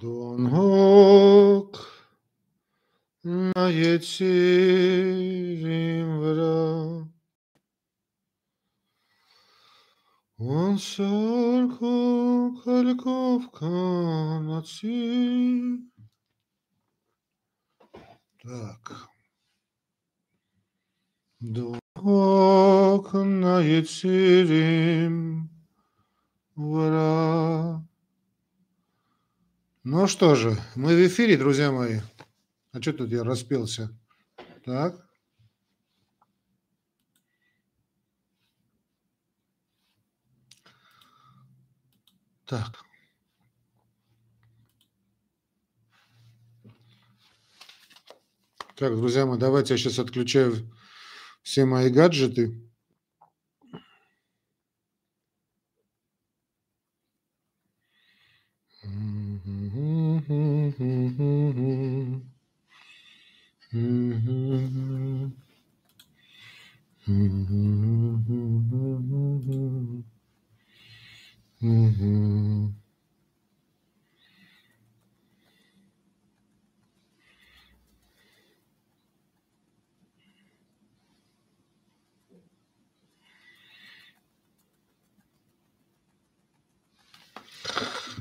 Дуангок на Ецеримвра. Он сорку кальковка наци. Так. Дуангок на Ецеримвра. Ну что же, мы в эфире, друзья мои. А что тут я распелся? Так. Так. Так, друзья мои, давайте я сейчас отключаю все мои гаджеты.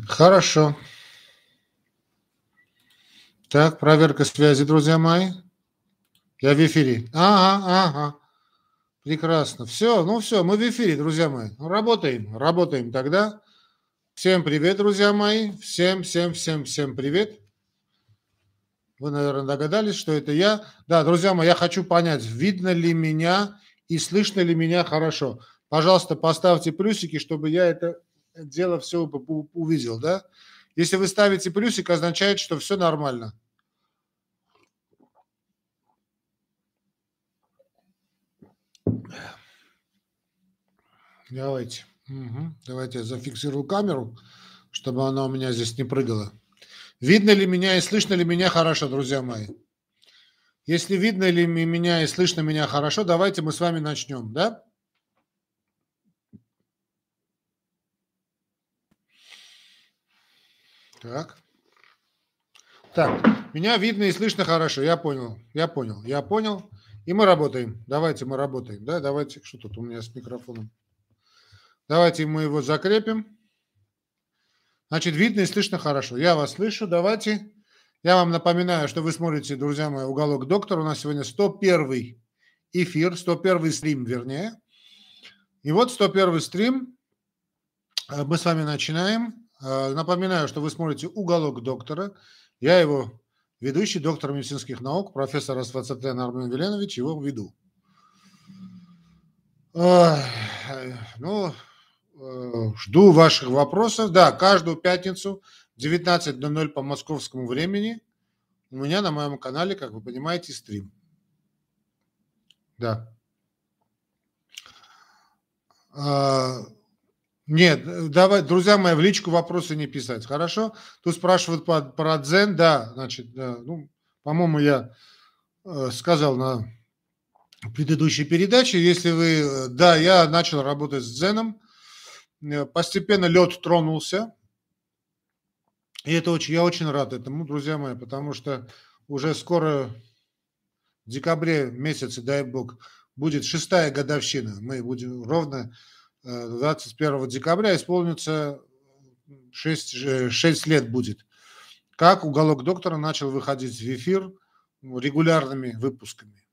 Хорошо. Так, проверка связи, друзья мои. Я в эфире. Ага, ага. Прекрасно. Все, ну все, мы в эфире, друзья мои. Работаем, работаем тогда. Всем привет, друзья мои. Всем, всем, всем, всем привет. Вы, наверное, догадались, что это я. Да, друзья мои, я хочу понять, видно ли меня и слышно ли меня хорошо. Пожалуйста, поставьте плюсики, чтобы я это дело все увидел, да? Если вы ставите плюсик, означает, что все нормально. Давайте. Угу. Давайте я зафиксирую камеру, чтобы она у меня здесь не прыгала. Видно ли меня и слышно ли меня хорошо, друзья мои? Если видно ли меня и слышно меня хорошо, давайте мы с вами начнем, да? Так. Так, меня видно и слышно хорошо, я понял, я понял, я понял. И мы работаем. Давайте мы работаем, да, давайте, что тут у меня с микрофоном? Давайте мы его закрепим. Значит, видно и слышно хорошо. Я вас слышу, давайте. Я вам напоминаю, что вы смотрите, друзья мои, «Уголок доктора». У нас сегодня 101 эфир, 101 стрим, вернее. И вот 101 стрим. Э, мы с вами начинаем. Э, напоминаю, что вы смотрите «Уголок доктора». Я его ведущий, доктор медицинских наук, профессор Асфацатен Армен Веленович, его веду. Ну, э, жду ваших вопросов. Да, каждую пятницу 19.00 по московскому времени у меня на моем канале, как вы понимаете, стрим. Да. Нет, давай, друзья мои, в личку вопросы не писать, хорошо? Тут спрашивают про, про дзен, да, значит, да, ну, по-моему, я э, сказал на предыдущей передаче, если вы, э, да, я начал работать с дзеном, э, постепенно лед тронулся, и это очень, я очень рад этому, друзья мои, потому что уже скоро в декабре месяце, дай бог, будет шестая годовщина, мы будем ровно 21 декабря исполнится 6, 6 лет будет. Как уголок доктора начал выходить в эфир регулярными выпусками.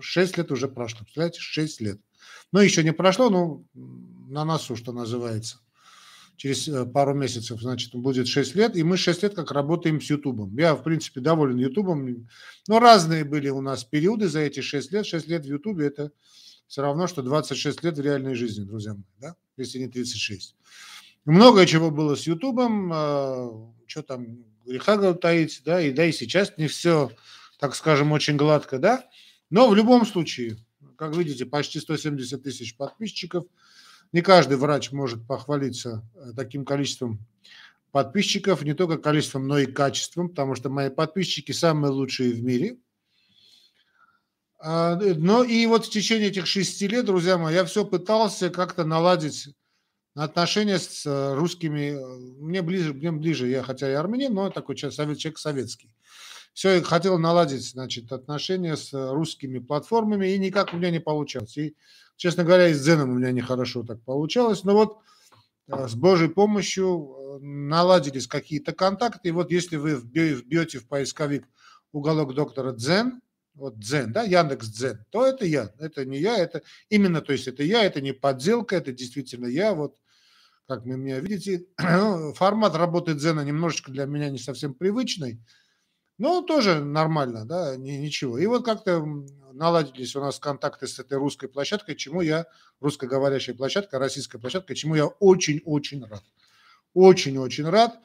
6 лет уже прошло, представляете, 6 лет. Но еще не прошло, но на носу, что называется. Через э, пару месяцев, значит, будет 6 лет, и мы 6 лет как работаем с Ютубом. Я, в принципе, доволен Ютубом, но разные были у нас периоды за эти 6 лет. 6 лет в Ютубе – это все равно, что 26 лет в реальной жизни, друзья мои, да? если не 36. Много чего было с Ютубом, э, что там греха таить, да, и да и сейчас не все, так скажем, очень гладко, да, но в любом случае, как видите, почти 170 тысяч подписчиков, не каждый врач может похвалиться э, таким количеством подписчиков, не только количеством, но и качеством, потому что мои подписчики самые лучшие в мире – но и вот в течение этих шести лет, друзья мои, я все пытался как-то наладить отношения с э, русскими, э, мне ближе, мне ближе, я хотя и армянин, но такой человек, человек советский. Все, хотел наладить, значит, отношения с русскими платформами, и никак у меня не получалось. И, честно говоря, и с Дзеном у меня нехорошо так получалось. Но вот с Божьей помощью наладились какие-то контакты. И вот если вы вбьете в поисковик уголок доктора Дзен, вот Дзен, да, Яндекс Дзен, то это я, это не я, это именно, то есть это я, это не подделка, это действительно я, вот как вы меня видите. Формат работы Дзена немножечко для меня не совсем привычный, но тоже нормально, да, не, ничего. И вот как-то наладились у нас контакты с этой русской площадкой, чему я, русскоговорящая площадка, российская площадка, чему я очень-очень рад. Очень-очень рад.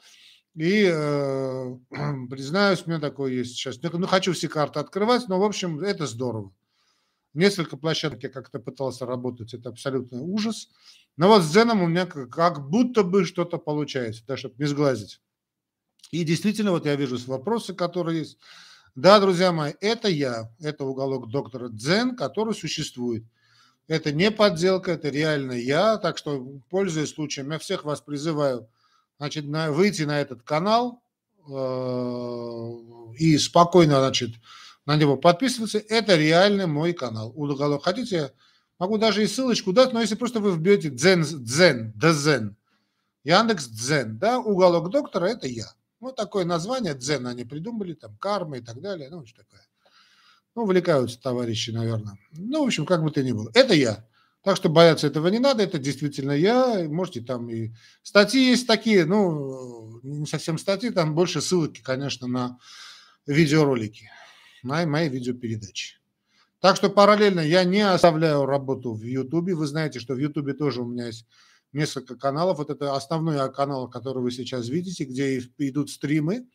И э, признаюсь, у меня такое есть сейчас. Ну, хочу все карты открывать, но, в общем, это здорово. Несколько площадок я как-то пытался работать, это абсолютно ужас. Но вот с Дзеном у меня как будто бы что-то получается, да, чтобы не сглазить. И действительно, вот я вижу вопросы, которые есть. Да, друзья мои, это я, это уголок доктора Дзен, который существует. Это не подделка, это реально я. Так что, пользуясь случаем, я всех вас призываю – значит, на, выйти на этот канал э, и спокойно, значит, на него подписываться. Это реально мой канал. Уголок. Хотите, могу даже и ссылочку дать, но если просто вы вбьете Дзен, Дзен, Дзен, Яндекс Дзен, да, уголок доктора, это я. Вот такое название Дзен они придумали, там, карма и так далее, ну, что такое. Ну, увлекаются товарищи, наверное. Ну, в общем, как бы то ни было. Это я. Так что бояться этого не надо, это действительно я. Можете там и статьи есть такие, ну, не совсем статьи, там больше ссылки, конечно, на видеоролики, на мои видеопередачи. Так что параллельно я не оставляю работу в Ютубе. Вы знаете, что в Ютубе тоже у меня есть несколько каналов. Вот это основной канал, который вы сейчас видите, где идут стримы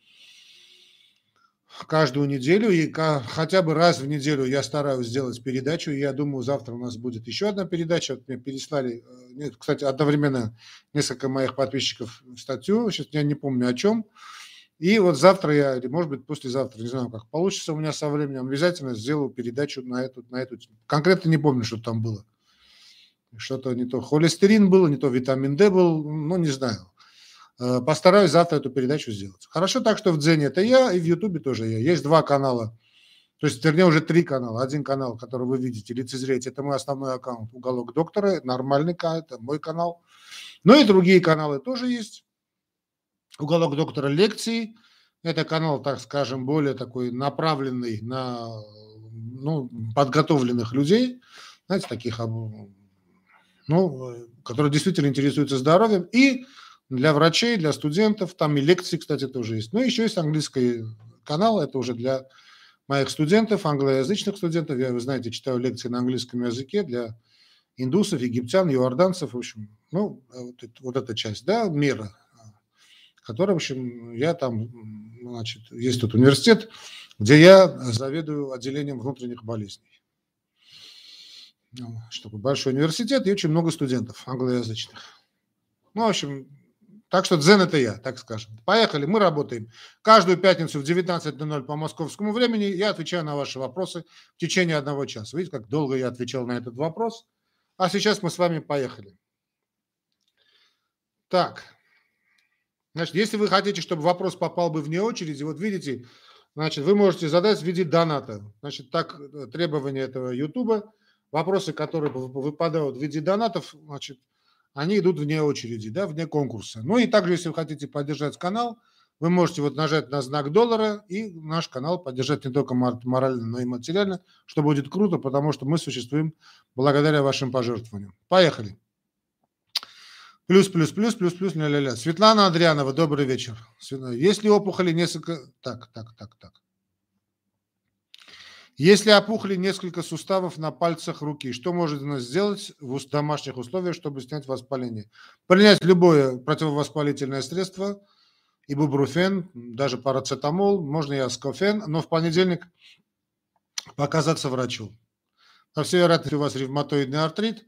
каждую неделю, и хотя бы раз в неделю я стараюсь сделать передачу. Я думаю, завтра у нас будет еще одна передача. Вот мне переслали, э, нет, кстати, одновременно несколько моих подписчиков статью, сейчас я не помню о чем. И вот завтра я, или может быть послезавтра, не знаю, как получится у меня со временем, обязательно сделаю передачу на эту, на эту Конкретно не помню, что там было. Что-то не то холестерин был, не то витамин D был, ну, не знаю. Э, постараюсь завтра эту передачу сделать. Хорошо, так что в Дзене это я, и в Ютубе тоже я. Есть два канала, то есть, вернее, уже три канала. Один канал, который вы видите, лицезреете, это мой основной аккаунт «Уголок доктора», нормальный канал, это мой канал. Но и другие каналы тоже есть. «Уголок доктора» лекции, это канал, так скажем, более такой направленный на ну, подготовленных людей, знаете, таких, ну, которые действительно интересуются здоровьем. И для врачей, для студентов. Там и лекции, кстати, тоже есть. Ну, еще есть английский канал, это уже для моих студентов, англоязычных студентов. Я, вы знаете, читаю лекции на английском языке для индусов, египтян, иорданцев, в общем, ну, вот, вот эта часть, да, мира, которая, в общем, я там, значит, есть тут университет, где я заведую отделением внутренних болезней. Ну, Чтобы большой университет и очень много студентов англоязычных. Ну, в общем, так что дзен это я, так скажем. Поехали, мы работаем. Каждую пятницу в 19.00 по московскому времени я отвечаю на ваши вопросы в течение одного часа. Видите, как долго я отвечал на этот вопрос. А сейчас мы с вами поехали. Так. Значит, если вы хотите, чтобы вопрос попал бы вне очереди, вот видите, значит, вы можете задать в виде доната. Значит, так э, требования этого Ютуба, вопросы, которые выпадают в виде донатов, значит, они идут вне очереди, да, вне конкурса. Ну и также, если вы хотите поддержать канал, вы можете вот нажать на знак доллара и наш канал поддержать не только морально, но и материально, что будет круто, потому что мы существуем благодаря вашим пожертвованиям. Поехали. Плюс, плюс, плюс, плюс, плюс, ля-ля-ля. Светлана Андрианова, добрый вечер. Если опухоли несколько... Так, так, так, так. Если опухли несколько суставов на пальцах руки, что можно сделать в домашних условиях, чтобы снять воспаление? Принять любое противовоспалительное средство, ибупрофен, даже парацетамол, можно и аскофен, но в понедельник показаться врачу. По всей вероятности у вас ревматоидный артрит,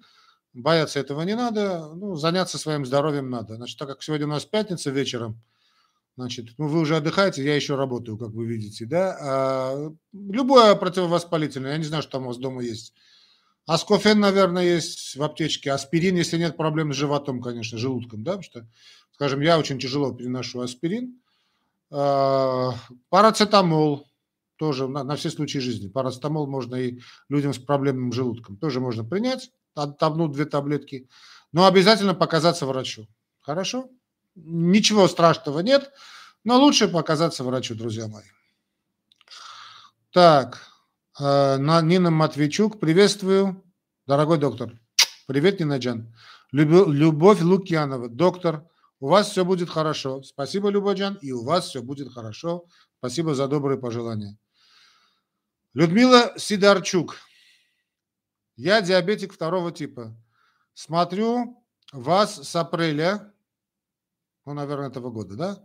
бояться этого не надо, ну, заняться своим здоровьем надо. Значит, так как сегодня у нас пятница вечером – Значит, ну, вы уже отдыхаете, я еще работаю, как вы видите, да. А, любое противовоспалительное, я не знаю, что там у вас дома есть. Аскофен, наверное, есть в аптечке. Аспирин, если нет проблем с животом, конечно, желудком, да, потому что, скажем, я очень тяжело переношу аспирин. А, парацетамол, тоже на, на все случаи жизни. Парацетамол можно и людям с проблемным желудком тоже можно принять, одну-две таблетки, но обязательно показаться врачу. Хорошо? Ничего страшного нет, но лучше показаться врачу, друзья мои. Так, э, Нина Матвейчук, приветствую. Дорогой доктор, привет, Нина Джан. Любовь Лукьянова, доктор, у вас все будет хорошо. Спасибо, Любовь Джан, и у вас все будет хорошо. Спасибо за добрые пожелания. Людмила Сидорчук. Я диабетик второго типа. Смотрю вас с апреля, ну, наверное, этого года, да?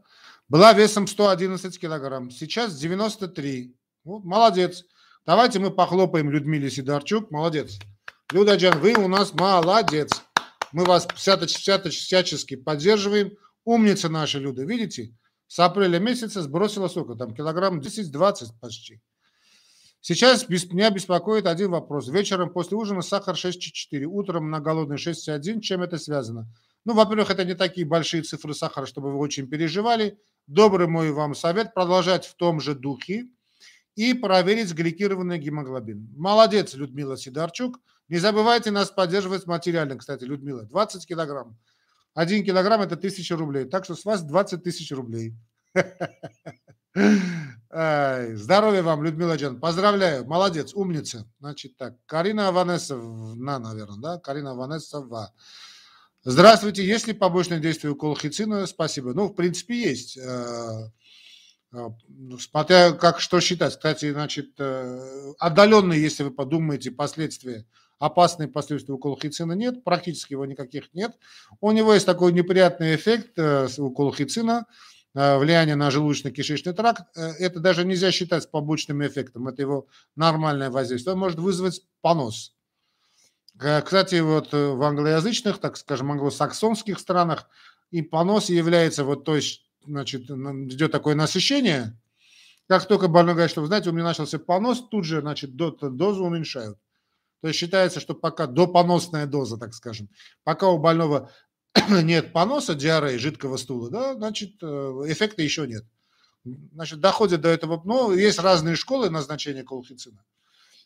Была весом 111 килограмм, сейчас 93. Вот, молодец. Давайте мы похлопаем Людмиле Сидорчук. Молодец. Люда Джан, вы у нас молодец. Мы вас всячески, всячески поддерживаем. Умница наша Люда, видите? С апреля месяца сбросила сколько там? Килограмм 10-20 почти. Сейчас меня беспокоит один вопрос. Вечером после ужина сахар 6,4, утром на голодный 6,1. Чем это связано? Ну, во-первых, это не такие большие цифры сахара, чтобы вы очень переживали. Добрый мой вам совет – продолжать в том же духе и проверить гликированный гемоглобин. Молодец, Людмила Сидорчук. Не забывайте нас поддерживать материально, кстати, Людмила. 20 килограмм. Один килограмм – это тысяча рублей. Так что с вас 20 тысяч рублей. Здоровья вам, Людмила Джан. Поздравляю. Молодец, умница. Значит так, Карина Ванесовна, наверное, да? Карина Ванесова. Здравствуйте. Есть ли побочные действия у колхицина? Спасибо. Ну, в принципе, есть. Э, э, ну, смотря как что считать. Кстати, значит, э, отдаленные, если вы подумаете, последствия, опасные последствия у колхицина нет, практически его никаких нет. У него есть такой неприятный эффект у колхицина – влияние на желудочно-кишечный тракт, это даже нельзя считать побочным эффектом, это его нормальное воздействие. Он может вызвать понос. Э, кстати, вот в англоязычных, так скажем, англосаксонских странах и понос является вот, то есть, значит, идет такое насыщение, как только больной говорит, что, вы знаете, у меня начался понос, тут же, значит, дозу уменьшают. То есть считается, что пока допоносная доза, так скажем, пока у больного нет поноса, диареи, жидкого стула, да, значит, э, эффекта еще нет. Значит, доходит до этого, ну, есть разные школы назначения колхицина.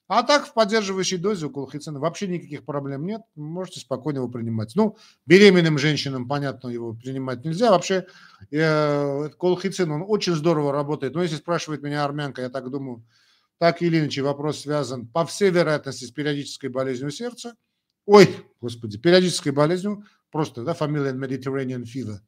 А так в поддерживающей дозе у колхицина вообще никаких проблем нет, можете спокойно его принимать. Ну, беременным женщинам, понятно, его принимать нельзя. Вообще, э, колхицин, он очень здорово работает. Но если спрашивает меня армянка, я так думаю, так или иначе вопрос связан, по всей вероятности, с периодической болезнью сердца. Ой, господи, периодической болезнью Просто, да, фамилия Mediterranean Fever.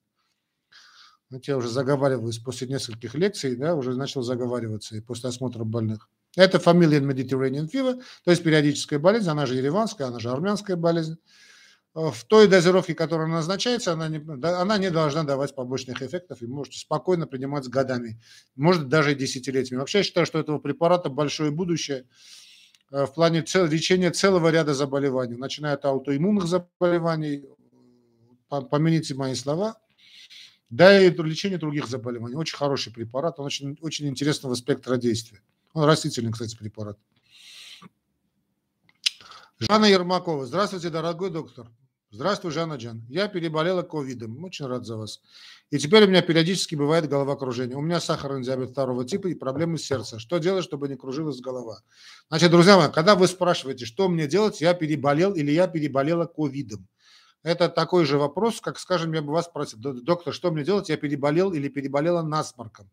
Знаете, я уже заговариваюсь после нескольких лекций, да, уже начал заговариваться и после осмотра больных. Это фамилия Mediterranean Fever, то есть периодическая болезнь, она же ереванская, она же армянская болезнь. Э, в той дозировке, которая назначается, она не, она не должна давать побочных эффектов и можете спокойно принимать с годами, может даже и десятилетиями. Вообще я считаю, что этого препарата большое будущее э, в плане цел, лечения целого ряда заболеваний, начиная от аутоиммунных заболеваний, помяните мои слова, да и лечение других заболеваний. Очень хороший препарат, он очень, очень интересного спектра действия. Он растительный, кстати, препарат. Жанна Ермакова. Здравствуйте, дорогой доктор. Здравствуй, Жанна Джан. Я переболела ковидом. Очень рад за вас. И теперь у меня периодически бывает головокружение. У меня сахарный диабет второго типа и проблемы с сердцем. Что делать, чтобы не кружилась голова? Значит, друзья мои, когда вы спрашиваете, что мне делать, я переболел или я переболела ковидом. Это такой же вопрос, как, скажем, я бы вас спросил, доктор, что мне делать, я переболел или переболела насморком?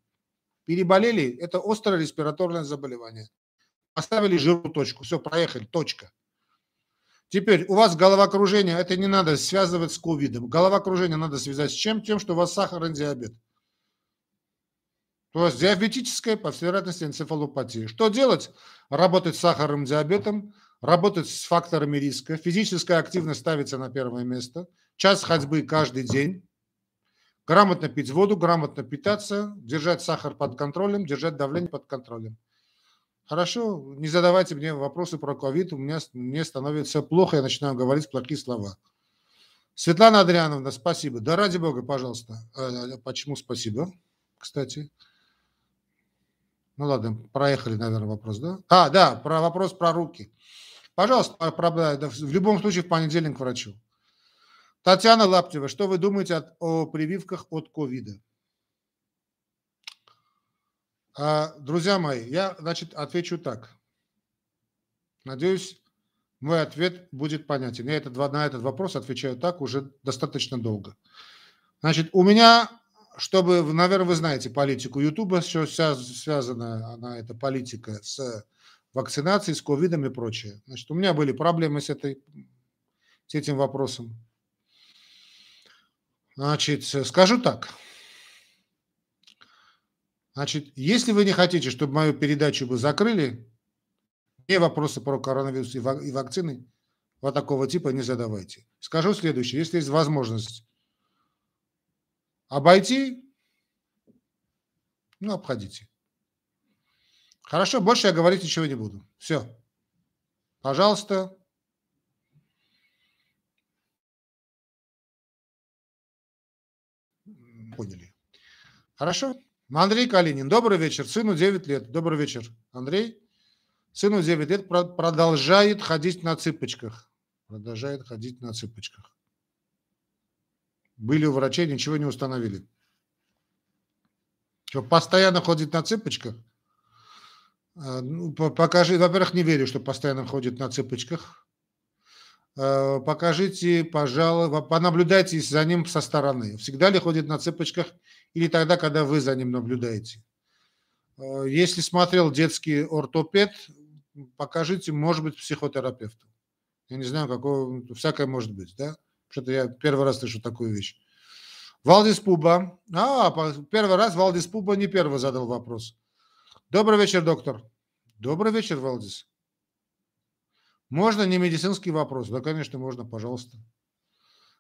Переболели – это острое респираторное заболевание. Поставили жирную точку, все, проехали, точка. Теперь у вас головокружение, это не надо связывать с ковидом. Головокружение надо связать с чем? Тем, что у вас сахарный диабет. То есть диабетическая, по всей вероятности, энцефалопатия. Что делать? Работать с сахарным диабетом, работать с факторами риска. Физическая активность ставится на первое место. Час ходьбы каждый день. Грамотно пить воду, грамотно питаться, держать сахар под контролем, держать давление под контролем. Хорошо, не задавайте мне вопросы про ковид, у меня мне становится плохо, я начинаю говорить плохие слова. Светлана Адриановна, спасибо. Да ради бога, пожалуйста. А, почему спасибо, кстати? Ну ладно, проехали, наверное, вопрос, да? А, да, про вопрос про руки. Пожалуйста, в любом случае в понедельник к врачу. Татьяна Лаптева, что вы думаете о прививках от ковида? А, друзья мои, я, значит, отвечу так. Надеюсь, мой ответ будет понятен. Я этот, на этот вопрос отвечаю так уже достаточно долго. Значит, у меня, чтобы, наверное, вы знаете политику Ютуба, все связано, она, эта политика с вакцинацией, с ковидом и прочее. Значит, у меня были проблемы с, этой, с этим вопросом. Значит, скажу так. Значит, если вы не хотите, чтобы мою передачу бы закрыли, мне вопросы про коронавирус и вакцины вот такого типа не задавайте. Скажу следующее. Если есть возможность обойти, ну, обходите. Хорошо, больше я говорить ничего не буду. Все. Пожалуйста. Поняли. Хорошо? Андрей Калинин. Добрый вечер. Сыну 9 лет. Добрый вечер. Андрей. Сыну 9 лет продолжает ходить на цыпочках. Продолжает ходить на цыпочках. Были у врачей, ничего не установили. Что, постоянно ходит на цыпочках? А, ну, покажи, во-первых, не верю, что постоянно ходит на цыпочках. А, покажите, пожалуйста, понаблюдайте за ним со стороны. Всегда ли ходит на цыпочках или тогда, когда вы за ним наблюдаете? А, если смотрел детский ортопед, покажите, может быть, психотерапевту. Я не знаю, какого, всякое может быть, да? Что-то я первый раз слышу такую вещь. Валдис Пуба. А, первый раз Валдис Пуба не первый задал вопрос. Добрый вечер, доктор. Добрый вечер, Валдис. Можно не медицинский вопрос? Да, конечно, можно, пожалуйста.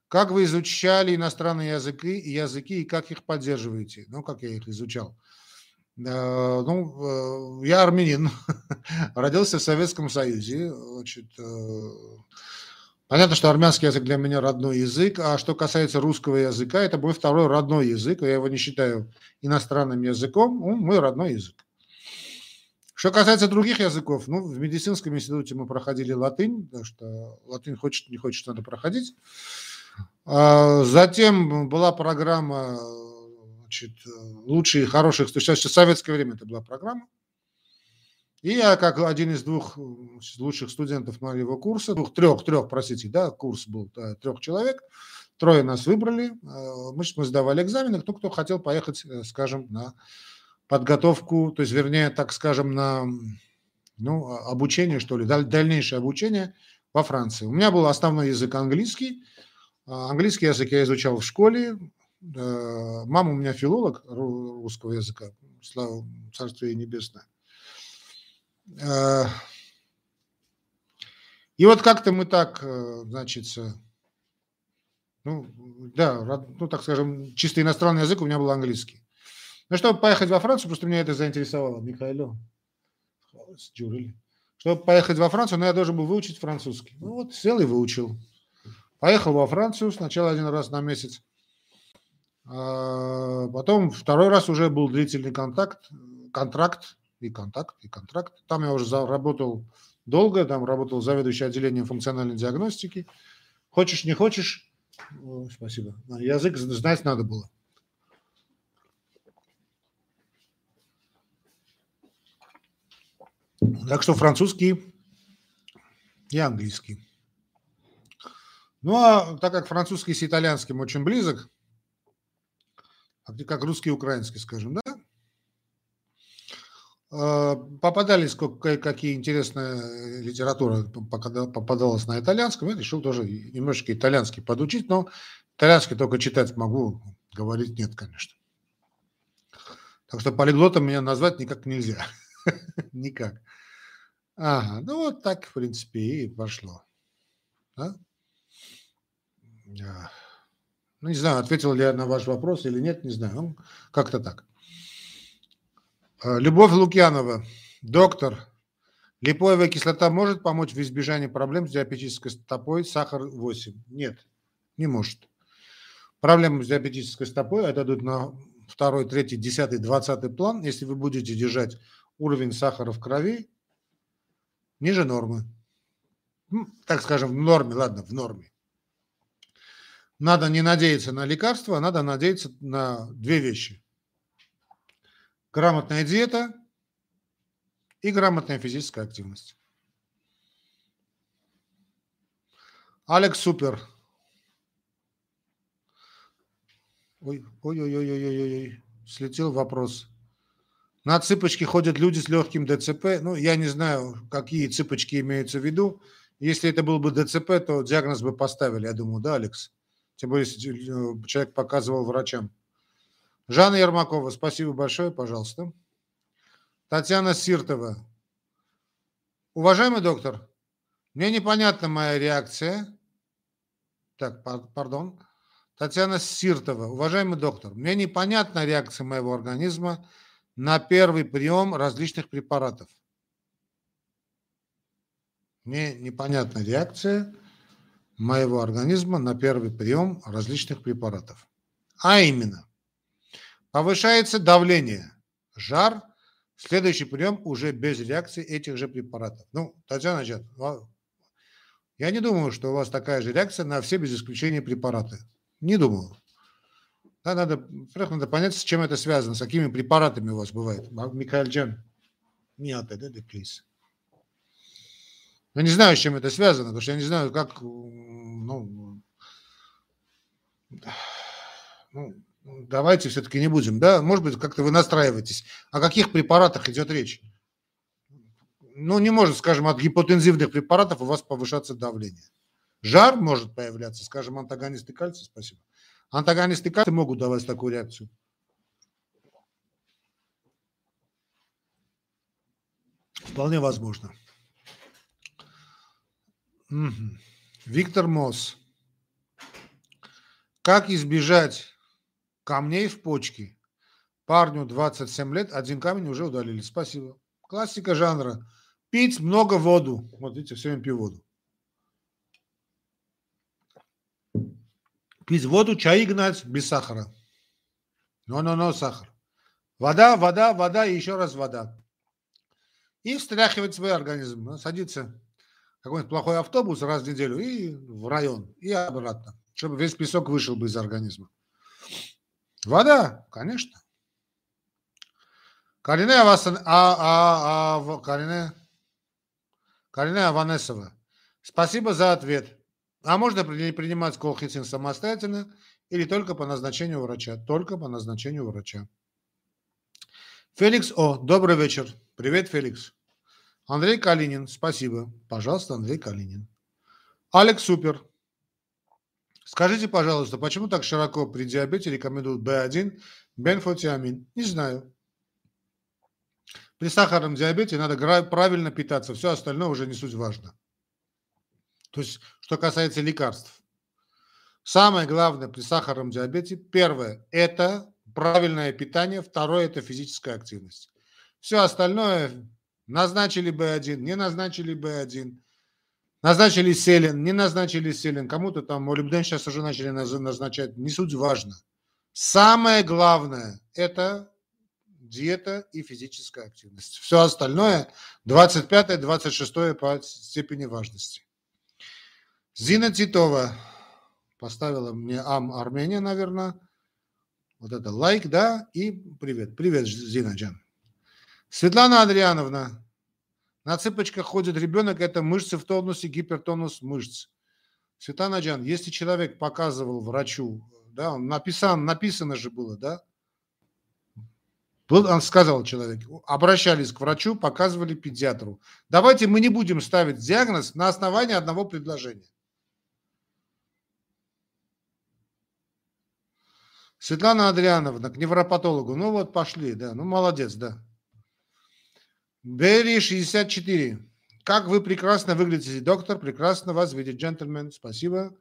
Как вы изучали иностранные языки языки, и как их поддерживаете? Ну, как я их изучал. Э, ну, э, я армянин, родился в Советском Союзе. Значит, э, понятно, что армянский язык для меня родной язык, а что касается русского языка, это мой второй родной язык, я его не считаю иностранным языком, он мой родной язык. Что касается других языков, ну, в медицинском институте мы проходили латынь, потому что латынь хочет, не хочет, надо проходить. А затем была программа значит, э, лучшие, хороших, то есть в советское время это была программа. И я, как один из двух э, лучших студентов моего курса, двух, трех, трех, простите, да, курс был да, трех человек, трое нас выбрали, э, мы, мы сдавали экзамены, кто, кто хотел поехать, скажем, на подготовку, то есть, вернее, так скажем, на ну, обучение, что ли, дальнейшее обучение во Франции. У меня был основной язык английский. Английский язык я изучал в школе, Мама у меня филолог русского языка, слава царствие небесное. Э, и вот как-то мы так, э, значит, ну, да, ну, так скажем, чисто иностранный язык у меня был английский. Ну, чтобы поехать во Францию, просто меня это заинтересовало, Михаило. Чтобы поехать во Францию, ну, я должен был выучить французский. Ну, вот сел и выучил. Поехал во Францию сначала один раз на месяц. А, потом второй раз уже был длительный контакт, контракт и контакт, и контракт. Там я уже работал долго, там работал заведующий отделением функциональной диагностики. Хочешь, не хочешь, О, спасибо, язык знать надо было. Так что французский и английский. Ну, а так как французский с итальянским очень близок, а как русский и украинский, скажем, да? А, попадались какие интересные литература попадалась на итальянском, я решил тоже немножечко итальянский подучить, но итальянский только читать могу, говорить нет, конечно. Так что полиглотом меня назвать никак нельзя. Никак. Ага, ну вот так, в принципе, и пошло. Да? Ну, не знаю, ответил ли я на ваш вопрос или нет, не знаю. Ну, как-то так. А, Любовь Лукьянова. Доктор, липоевая кислота может помочь в избежании проблем с диабетической стопой, сахар 8? Нет, не может. Проблемы с диабетической стопой отойдут на второй, третий, десятый, двадцатый план, если вы будете держать уровень сахара в крови ниже нормы. так скажем, в норме, ладно, в норме. Надо не надеяться на лекарства, а надо надеяться на две вещи. Грамотная диета и грамотная физическая активность. Алекс Супер. Ой, ой, ой, ой, ой, ой, слетел вопрос. На цыпочки ходят люди с легким ДЦП. Ну, я не знаю, какие цыпочки имеются в виду. Если это был бы ДЦП, то диагноз бы поставили, я думаю, да, Алекс? Тем более, если э, человек показывал врачам. Жанна Ермакова, спасибо большое, пожалуйста. Татьяна Сиртова. Уважаемый доктор, мне непонятна моя реакция. Так, пардон. Татьяна Сиртова. Уважаемый доктор, мне непонятна реакция моего организма на первый прием различных препаратов. Мне непонятна реакция моего организма на первый прием различных препаратов. А именно, повышается давление, жар, следующий прием уже без реакции этих же препаратов. Ну, Татьяна Джан, я не думаю, что у вас такая же реакция на все без исключения препараты. Не думаю. Да, надо, во надо понять, с чем это связано, с какими препаратами у вас бывает. Михаил Джан, отдай, да, please. Я не знаю, с чем это связано, потому что я не знаю, как, ну, ну давайте все-таки не будем, да, может быть, как-то вы настраиваетесь. О каких препаратах идет речь? Ну, не может, скажем, от гипотензивных препаратов у вас повышаться давление. Жар может появляться, скажем, антагонисты кальция, спасибо. Антагонисты кальция могут давать такую реакцию. Вполне возможно. Угу. Виктор Мосс. Как избежать камней в почке? Парню 27 лет, один камень уже удалили. Спасибо. Классика жанра. Пить много воду. Вот видите, все время пью воду. Пить воду, чай гнать без сахара. Но-но-но, сахар. Вода, вода, вода и еще раз вода. И встряхивать свой организм. Садиться какой-нибудь плохой автобус раз в неделю и в район, и обратно, чтобы весь песок вышел бы из организма. Вода, конечно. Карине Авасан, а, а, а, Карине, Карине Аванесова. Спасибо за ответ. А можно принимать колхицин самостоятельно или только по назначению врача? Только по назначению врача. Феликс О, добрый вечер. Привет, Феликс. Андрей Калинин, спасибо. Пожалуйста, Андрей Калинин. Алекс Супер. Скажите, пожалуйста, почему так широко при диабете рекомендуют B1 бенфотиамин? Не знаю. При сахарном диабете надо правильно питаться, все остальное уже не суть важно. То есть, что касается лекарств. Самое главное при сахарном диабете, первое, это правильное питание, второе, это физическая активность. Все остальное Назначили Б1, не назначили Б1. Назначили селен, не назначили селен. Кому-то там молибден сейчас уже начали назначать. Не суть важно. Самое главное – это диета и физическая активность. Все остальное 25-26 по степени важности. Зина Титова поставила мне Ам Армения, наверное. Вот это лайк, да, и привет. Привет, Зина Джан. Светлана Андриановна, на цыпочках ходит ребенок, это мышцы в тонусе, гипертонус мышц. Светлана Джан, если человек показывал врачу, да, написан, написано же было, да, он сказал человек, обращались к врачу, показывали педиатру. Давайте мы не будем ставить диагноз на основании одного предложения. Светлана Андриановна, к невропатологу. Ну вот пошли, да. Ну молодец, да. Берри 64. Как вы прекрасно выглядите, доктор. Прекрасно вас видеть, джентльмен. Спасибо.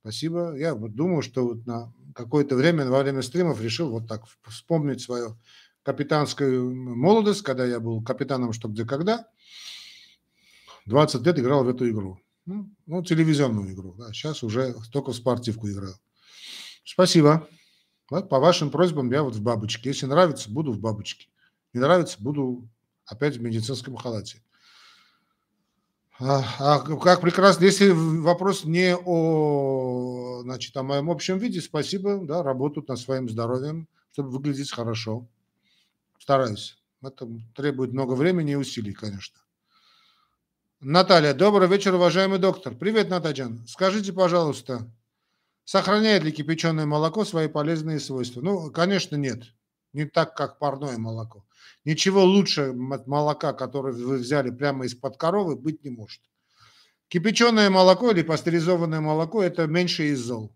Спасибо. Я вот думаю, что вот на какое-то время во время стримов решил вот так вспомнить свою капитанскую молодость, когда я был капитаном что где когда. 20 лет играл в эту игру. Ну, ну телевизионную игру. Да. Сейчас уже только в спортивку играю. Спасибо. Вот по вашим просьбам я вот в бабочке. Если нравится, буду в бабочке. Не нравится, буду опять в медицинском халате. А, а как прекрасно. Если вопрос не о, значит, о моем общем виде, спасибо, да, работают над своим здоровьем, чтобы выглядеть хорошо. Стараюсь. Это требует много времени и усилий, конечно. Наталья, добрый вечер, уважаемый доктор. Привет, Натаджан. Скажите, пожалуйста, сохраняет ли кипяченое молоко свои полезные свойства? Ну, конечно, нет. Не так, как парное молоко. Ничего лучше молока, которое вы взяли прямо из-под коровы, быть не может. Кипяченое молоко или пастеризованное молоко – это меньше из зол.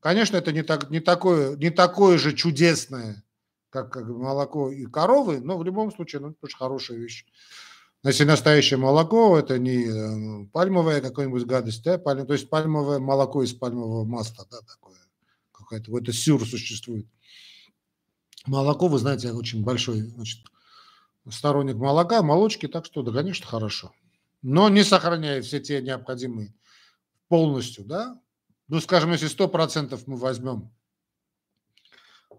Конечно, это не, так, не, такое, не такое же чудесное, как, как молоко и коровы, но в любом случае, ну, это очень хорошая вещь. Если настоящее молоко, это не э, пальмовая какая-нибудь гадость, да, пальм, то есть пальмовое молоко из пальмового масла, да, такое, какое-то, какой-то сюр существует. Молоко, вы знаете, я очень большой значит, сторонник молока, молочки, так что, да, конечно, хорошо. Но не сохраняет все те необходимые полностью, да. Ну, скажем, если 100% мы возьмем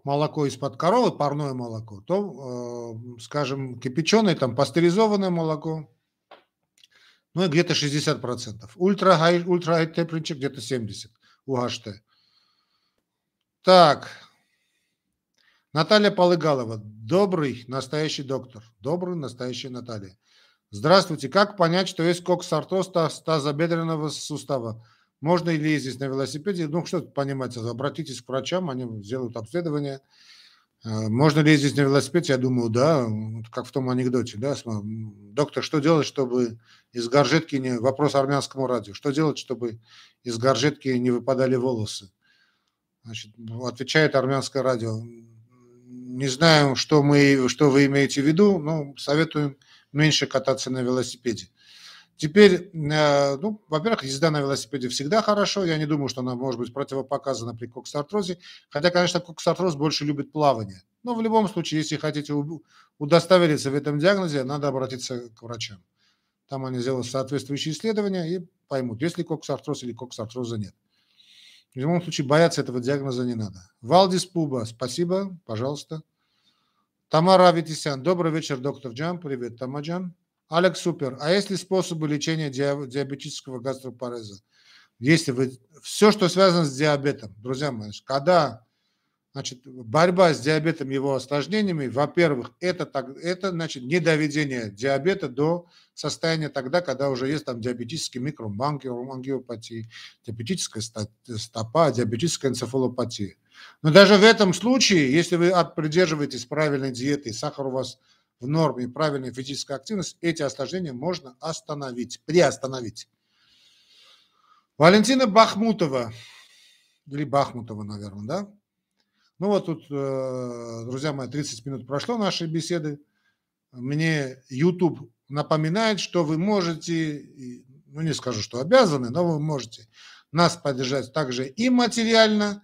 молоко из-под коровы, парное молоко, то, э, скажем, кипяченое, там, пастеризованное молоко, ну, где-то 60%. Ультра high, ультра high где-то 70 UHT. Так, Наталья Полыгалова. Добрый настоящий доктор. Добрый настоящий Наталья. Здравствуйте. Как понять, что есть коксартроз тазобедренного сустава? Можно ли ездить на велосипеде? Ну, что понимать? Обратитесь к врачам, они сделают обследование. Э, можно ли ездить на велосипеде? Я думаю, да, как в том анекдоте. Да? Доктор, что делать, чтобы из горжетки не... Вопрос армянскому радио. Что делать, чтобы из горжетки не выпадали волосы? Значит, отвечает армянское радио не знаю, что, мы, что вы имеете в виду, но советуем меньше кататься на велосипеде. Теперь, э, ну, во-первых, езда на велосипеде всегда хорошо. Я не думаю, что она может быть противопоказана при коксартрозе. Хотя, конечно, коксартроз больше любит плавание. Но в любом случае, если хотите удостовериться в этом диагнозе, надо обратиться к врачам. Там они сделают соответствующие исследования и поймут, есть ли коксартроз или коксартроза нет. В любом случае, бояться этого диагноза не надо. Валдис Пуба, спасибо, пожалуйста. Тамара Аветисян, добрый вечер, доктор Джан, привет, Тамаджан. Алекс Супер, а есть ли способы лечения диабетического гастропареза? Если вы... Все, что связано с диабетом, друзья мои, когда Значит, борьба с диабетом, его осложнениями, во-первых, это, так, это значит, не доведение диабета до состояния тогда, когда уже есть там диабетический микромангиопатия, диабетическая стопа, диабетическая энцефалопатия. Но даже в этом случае, если вы придерживаетесь правильной диеты, сахар у вас в норме, правильная физическая активность, эти осложнения можно остановить, приостановить. Валентина Бахмутова, или Бахмутова, наверное, да? Ну вот тут, э, друзья мои, 30 минут прошло нашей беседы. Мне YouTube напоминает, что вы можете, ну не скажу, что обязаны, но вы можете нас поддержать также и материально.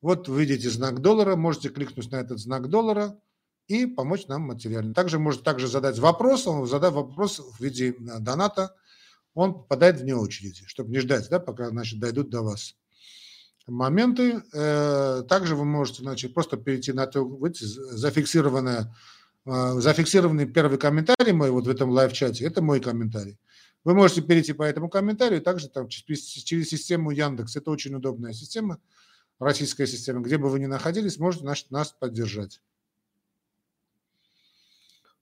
Вот видите знак доллара, можете кликнуть на этот знак доллара и помочь нам материально. Также можете также задать вопрос, он задать вопрос в виде э, доната, он попадает вне очереди, чтобы не ждать, да, пока значит, дойдут до вас моменты. Э, также вы можете значит, просто перейти на то, видите, зафиксированное, э, зафиксированный первый комментарий мой вот в этом лайв-чате, это мой комментарий. Вы можете перейти по этому комментарию, также там через, через систему Яндекс. Это очень удобная система, российская система. Где бы вы ни находились, можете значит, нас поддержать.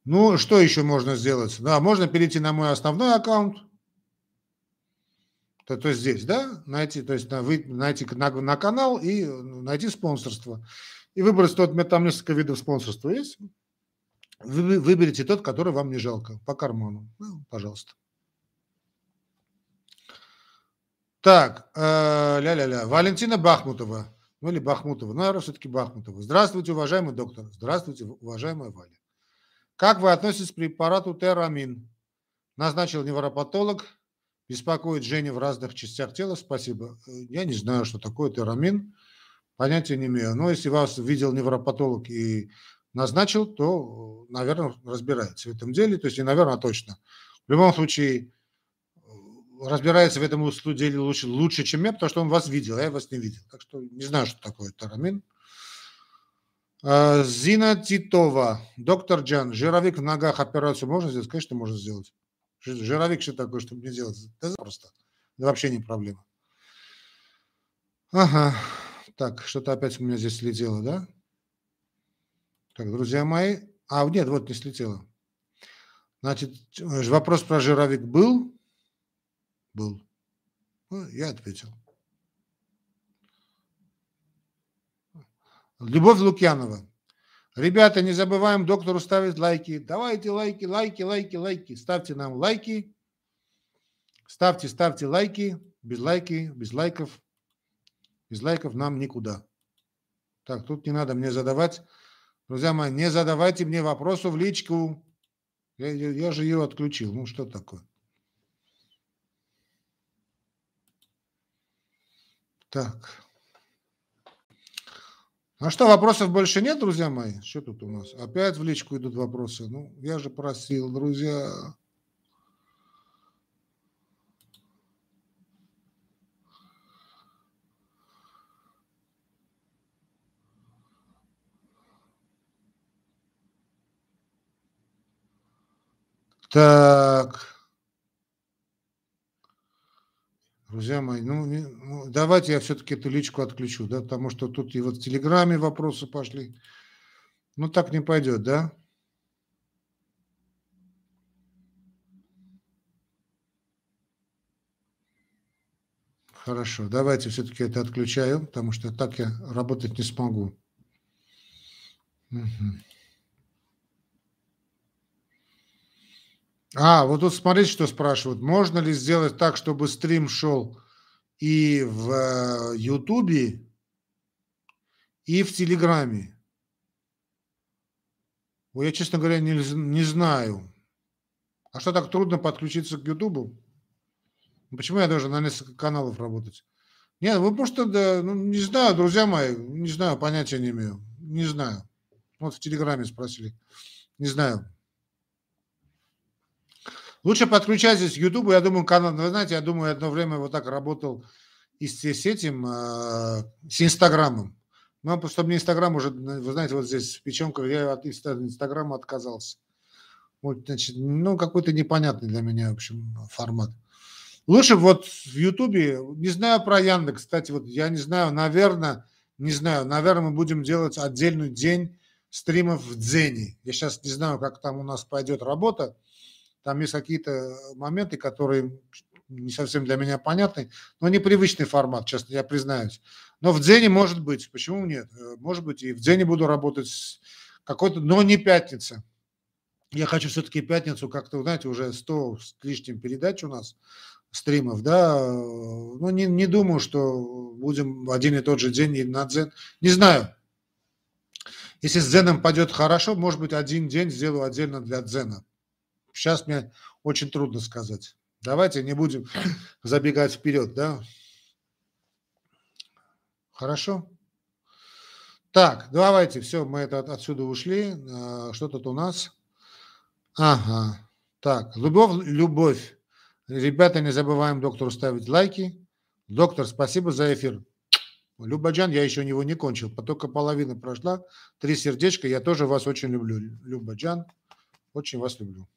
Ну, что еще можно сделать? Да, можно перейти на мой основной аккаунт, то, то есть здесь, да, найти, то есть на, вы, найти на, на канал и найти спонсорство. И выбрать тот, там несколько видов спонсорства есть. Вы, выберите тот, который вам не жалко, по карману. Ну, пожалуйста. Так, э, ля-ля-ля. Валентина Бахмутова. Ну или Бахмутова. Ну, наверное, все-таки Бахмутова. Здравствуйте, уважаемый доктор. Здравствуйте, уважаемая Валя. Как вы относитесь к препарату Терамин? Назначил невропатолог Беспокоит Женя в разных частях тела, спасибо. Я не знаю, что такое терамин, понятия не имею. Но если вас видел невропатолог и назначил, то, наверное, разбирается в этом деле. То есть не наверное, а точно. В любом случае, разбирается в этом деле лучше, лучше, чем я, потому что он вас видел, а я вас не видел. Так что не знаю, что такое терамин. Э, Зина Титова. Доктор Джан, жировик в ногах операцию можно сделать? Конечно, можно сделать. Жировик что такое, чтобы мне делать? Да просто. Это вообще не проблема. Ага. Так, что-то опять у меня здесь слетело, да? Так, друзья мои. А, нет, вот не слетело. Значит, вопрос про жировик был? Был. Ну, я ответил. Любовь Лукьянова. Ребята, не забываем доктору ставить лайки. Давайте лайки, лайки, лайки, лайки. Ставьте нам лайки. Ставьте, ставьте лайки. Без лайки, без лайков. Без лайков нам никуда. Так, тут не надо мне задавать. Друзья мои, не задавайте мне вопросы в личку. Я, я, я же ее отключил. Ну, что такое? Так. А что, вопросов больше нет, друзья мои? Что тут у нас? Опять в личку идут вопросы. Ну, я же просил, друзья. Так. Друзья мои, ну, ну давайте я все-таки эту личку отключу, да, потому что тут и вот в Телеграме вопросы пошли. Ну так не пойдет, да? Хорошо, давайте все-таки это отключаю, потому что так я работать не смогу. Угу. А, вот тут смотрите, что спрашивают. Можно ли сделать так, чтобы стрим шел и в э, Ютубе, и в Телеграме? Я, честно говоря, не, не знаю. А что, так трудно подключиться к Ютубу? Почему я должен на несколько каналов работать? Нет, вы просто, да, ну, не знаю, друзья мои, не знаю, понятия не имею. Не знаю. Вот в Телеграме спросили. Не знаю. Лучше подключайтесь к YouTube. Я думаю, канал, вы знаете, я думаю, одно время вот так работал и с, с этим, э, с Инстаграмом. Ну, потому что мне Инстаграм уже, вы знаете, вот здесь печенка, я от Инстаграма отказался. Вот, значит, ну, какой-то непонятный для меня, в общем, формат. Лучше вот в Ютубе, не знаю про Яндекс, кстати, вот я не знаю, наверное, не знаю, наверное, мы будем делать отдельный день стримов в Дзене. Я сейчас не знаю, как там у нас пойдет работа, там есть какие-то моменты, которые не совсем для меня понятны, но непривычный формат, честно, я признаюсь. Но в Дзене может быть, почему нет? Э, может быть, и в Дзене буду работать какой-то, но не пятница. Я хочу все-таки пятницу как-то, знаете, уже 100 с лишним передач у нас, стримов, да, ну, не, не думаю, что будем в один и тот же день и на Дзен. Не знаю. Если с Дзеном пойдет хорошо, может быть, один день сделаю отдельно для Дзена. Сейчас мне очень трудно сказать. Давайте не будем забегать вперед, да? Хорошо? Так, давайте, все, мы это отсюда ушли. А, что тут у нас? Ага. Так, любовь, любовь. Ребята, не забываем доктору ставить лайки. Доктор, спасибо за эфир. Любаджан, я еще него не кончил, только половина прошла. Три сердечка, я тоже вас очень люблю. Любаджан, очень вас люблю.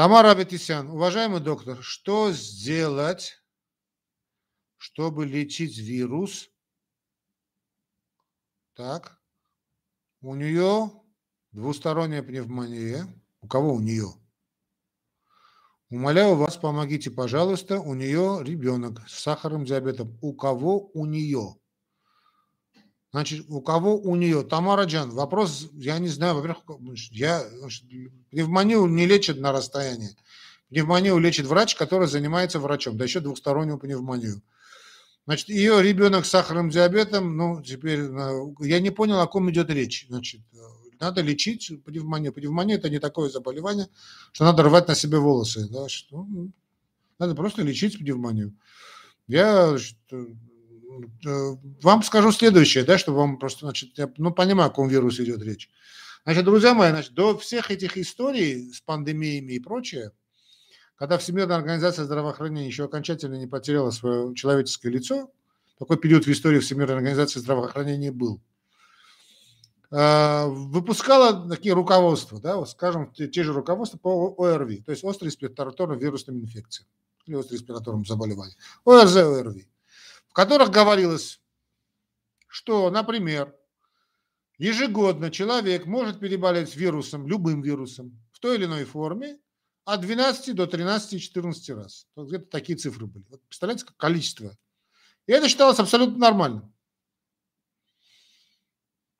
Тамара Аветисян, уважаемый доктор, что сделать, чтобы лечить вирус? Так, у нее двусторонняя пневмония. У кого у нее? Умоляю вас, помогите, пожалуйста, у нее ребенок с сахарным диабетом. У кого у нее? Значит, у кого у нее? Тамара Джан, вопрос, я не знаю, во-первых, я, пневмонию не лечат на расстоянии. Пневмонию лечит врач, который занимается врачом, да еще двухстороннюю пневмонию. Значит, ее ребенок с сахарным диабетом, ну, теперь, э, я не понял, о ком идет речь. Значит, э, надо лечить пневмонию. Пневмония – это не такое заболевание, что надо рвать на себе волосы. Да, что, ну, надо просто лечить пневмонию. Я Э, вам скажу следующее, да, чтобы вам просто, значит, я, ну, понимаю, о каком вирусе идет речь. Значит, друзья мои, значит, до всех этих историй с пандемиями и прочее, когда Всемирная организация здравоохранения еще окончательно не потеряла свое человеческое лицо, такой период в истории Всемирной организации здравоохранения был. э, выпускала такие руководства, да, скажем, те, же руководства по ОРВИ, то есть острой респираторной вирусным инфекциям или острым респираторным заболеваниям, ОРЗ, ОРВИ, в которых говорилось, что, например, ежегодно человек может переболеть вирусом, любым вирусом, в той или иной форме, от 12 до 13-14 раз. Где-то такие цифры были. Вот представляете, как количество. И это считалось абсолютно нормальным.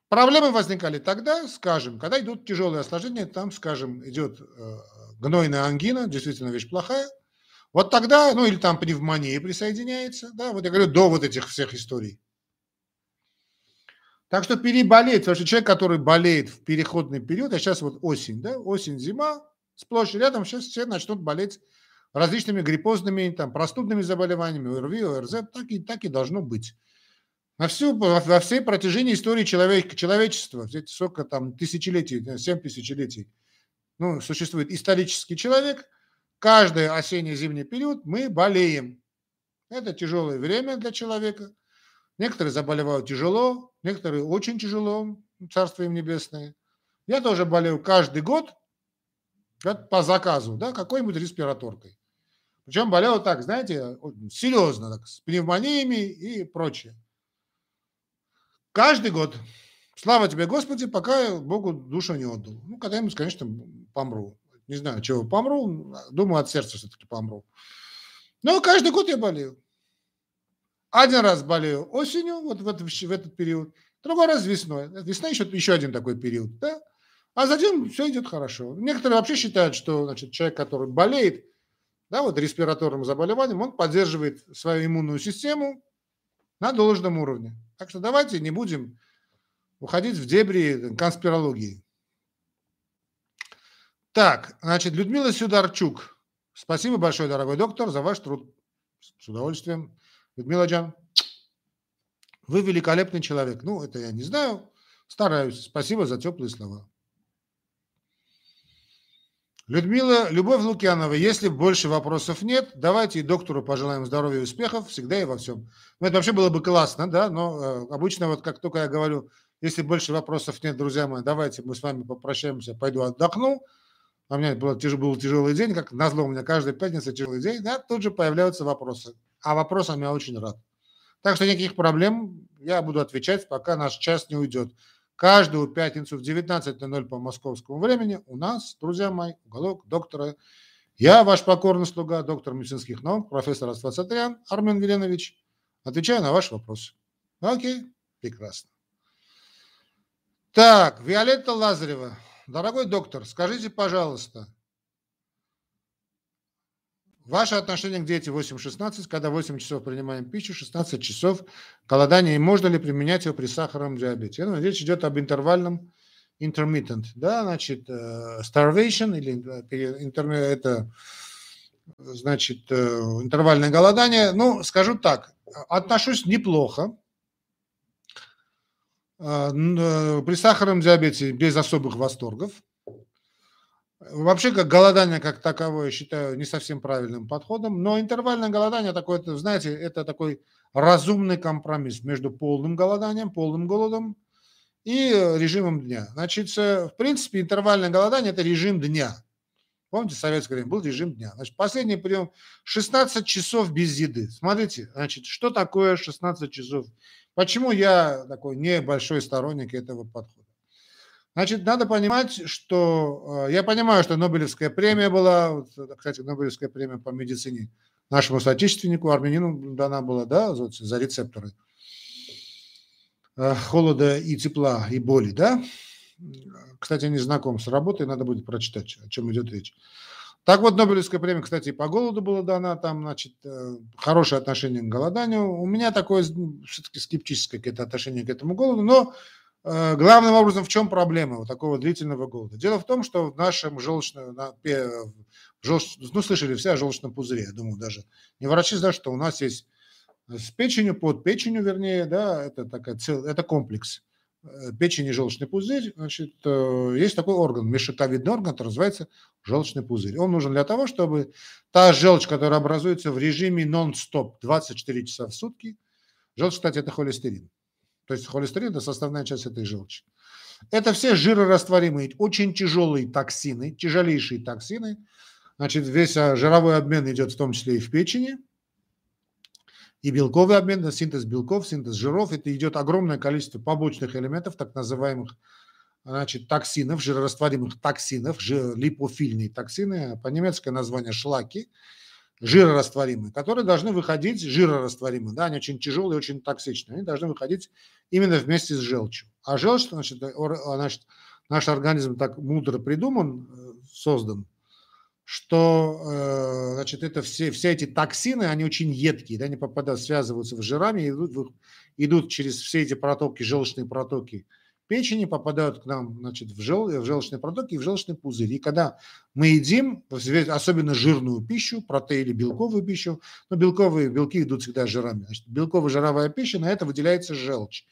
Проблемы возникали тогда, скажем, когда идут тяжелые осложнения, там, скажем, идет э, гнойная ангина, действительно вещь плохая. Вот тогда, ну или там пневмония присоединяется, да, вот я говорю, до вот этих всех историй. Так что переболеть, потому что человек, который болеет в переходный период, а сейчас вот осень, да, осень, зима, сплошь и рядом сейчас все начнут болеть различными гриппозными, там, простудными заболеваниями, ОРВИ, ОРЗ, так и, так и должно быть. На всю, во, всей протяжении истории человек, человечества, сколько там тысячелетий, семь тысячелетий, ну, существует исторический человек, каждый осенне-зимний период мы болеем. Это тяжелое время для человека. Некоторые заболевают тяжело, некоторые очень тяжело, царство им небесное. Я тоже болею каждый год, по заказу, да, какой-нибудь респираторкой. Причем болел так, знаете, серьезно, так, с пневмониями и прочее. Каждый год. Слава тебе, Господи, пока Богу душу не отдал. Ну, когда-нибудь, конечно, помру. Не знаю, чего помру. Думаю, от сердца все-таки помру. Но каждый год я болею. Один раз болею осенью, вот в этот, в этот период. Другой раз весной. Весна еще, еще один такой период. Да? А затем все идет хорошо. Некоторые вообще считают, что значит, человек, который болеет да, вот респираторным заболеванием, он поддерживает свою иммунную систему на должном уровне. Так что давайте не будем уходить в дебри конспирологии. Так, значит, Людмила Сюдарчук. Спасибо большое, дорогой доктор, за ваш труд. С удовольствием. Людмила Джан, вы великолепный человек. Ну, это я не знаю. Стараюсь. Спасибо за теплые слова. Людмила, Любовь Лукьянова, если больше вопросов нет, давайте и доктору пожелаем здоровья и успехов всегда и во всем. Ну, это вообще было бы классно, да, но э, обычно вот как только я говорю, если больше вопросов нет, друзья мои, давайте мы с вами попрощаемся, пойду отдохну. А у меня был, был тяжелый день, как назло у меня каждая пятница тяжелый день, да, тут же появляются вопросы. А вопросам я очень рад. Так что никаких проблем, я буду отвечать, пока наш час не уйдет. Каждую пятницу в 19.00 по московскому времени у нас, друзья мои, уголок доктора. Я ваш покорный слуга, доктор медицинских наук, профессор Асфасатрян Армен Веленович. Отвечаю на ваш вопрос. Окей, прекрасно. Так, Виолетта Лазарева. Дорогой доктор, скажите, пожалуйста, Ваше отношение к диете 8-16, когда 8 часов принимаем пищу, 16 часов голодания, и можно ли применять его при сахарном диабете? Ну, речь идет об интервальном intermittent, да, значит, э, starvation или э, это значит э, интервальное голодание. Ну, скажу так, отношусь неплохо. При сахарном диабете без особых восторгов. Вообще, как голодание как таковое, считаю не совсем правильным подходом, но интервальное голодание такое, знаете, это такой разумный компромисс между полным голоданием, полным голодом и режимом дня. Значит, в принципе, интервальное голодание – это режим дня. Помните, в советское время был режим дня. Значит, последний прием – 16 часов без еды. Смотрите, значит, что такое 16 часов? Почему я такой небольшой сторонник этого подхода? Значит, надо понимать, что э, я понимаю, что Нобелевская премия была, кстати, Нобелевская премия по медицине нашему соотечественнику, армянину дана была, да, за рецепторы э, холода и тепла и боли, да. Кстати, не знаком с работой, надо будет прочитать, о чем идет речь. Так вот, Нобелевская премия, кстати, и по голоду была дана, там, значит, э, хорошее отношение к голоданию. У меня такое все-таки скептическое какое-то отношение к этому голоду, но Э, главным образом в чем проблема вот такого длительного голода? Дело в том, что в нашем желчном, желч, ну, слышали все о желчном пузыре, я думаю, даже не врачи знают, что у нас есть с печенью, под печенью, вернее, да, это, такая это комплекс э, печень и желчный пузырь, значит, э, есть такой орган, мешаковидный орган, который называется желчный пузырь. Он нужен для того, чтобы та желчь, которая образуется в режиме нон-стоп 24 часа в сутки, желчь, кстати, это холестерин, то есть холестерин – это составная часть этой желчи. Это все жирорастворимые, очень тяжелые токсины, тяжелейшие токсины. Значит, весь а, жировой обмен идет в том числе и в печени. И белковый обмен, синтез белков, синтез жиров. Это идет огромное количество побочных элементов, так называемых значит, токсинов, жирорастворимых токсинов, жир, липофильные токсины, по-немецки название шлаки, жирорастворимые, которые должны выходить, жирорастворимые, да, они очень тяжелые, очень токсичные, они должны выходить именно вместе с желчью. А желчь, значит, значит наш организм так мудро придуман, э, создан, что э, значит, это все, все эти токсины, они очень едкие, да, они попадают, связываются в жирами, идут, идут через все эти протоки, желчные протоки – печени попадают к нам значит, в, жел, в желчные протоки и в желчный пузырь. И когда мы едим, особенно жирную пищу, протеин или белковую пищу, но белковые белки идут всегда жирами. Значит, белково-жировая пища, на это выделяется желчь.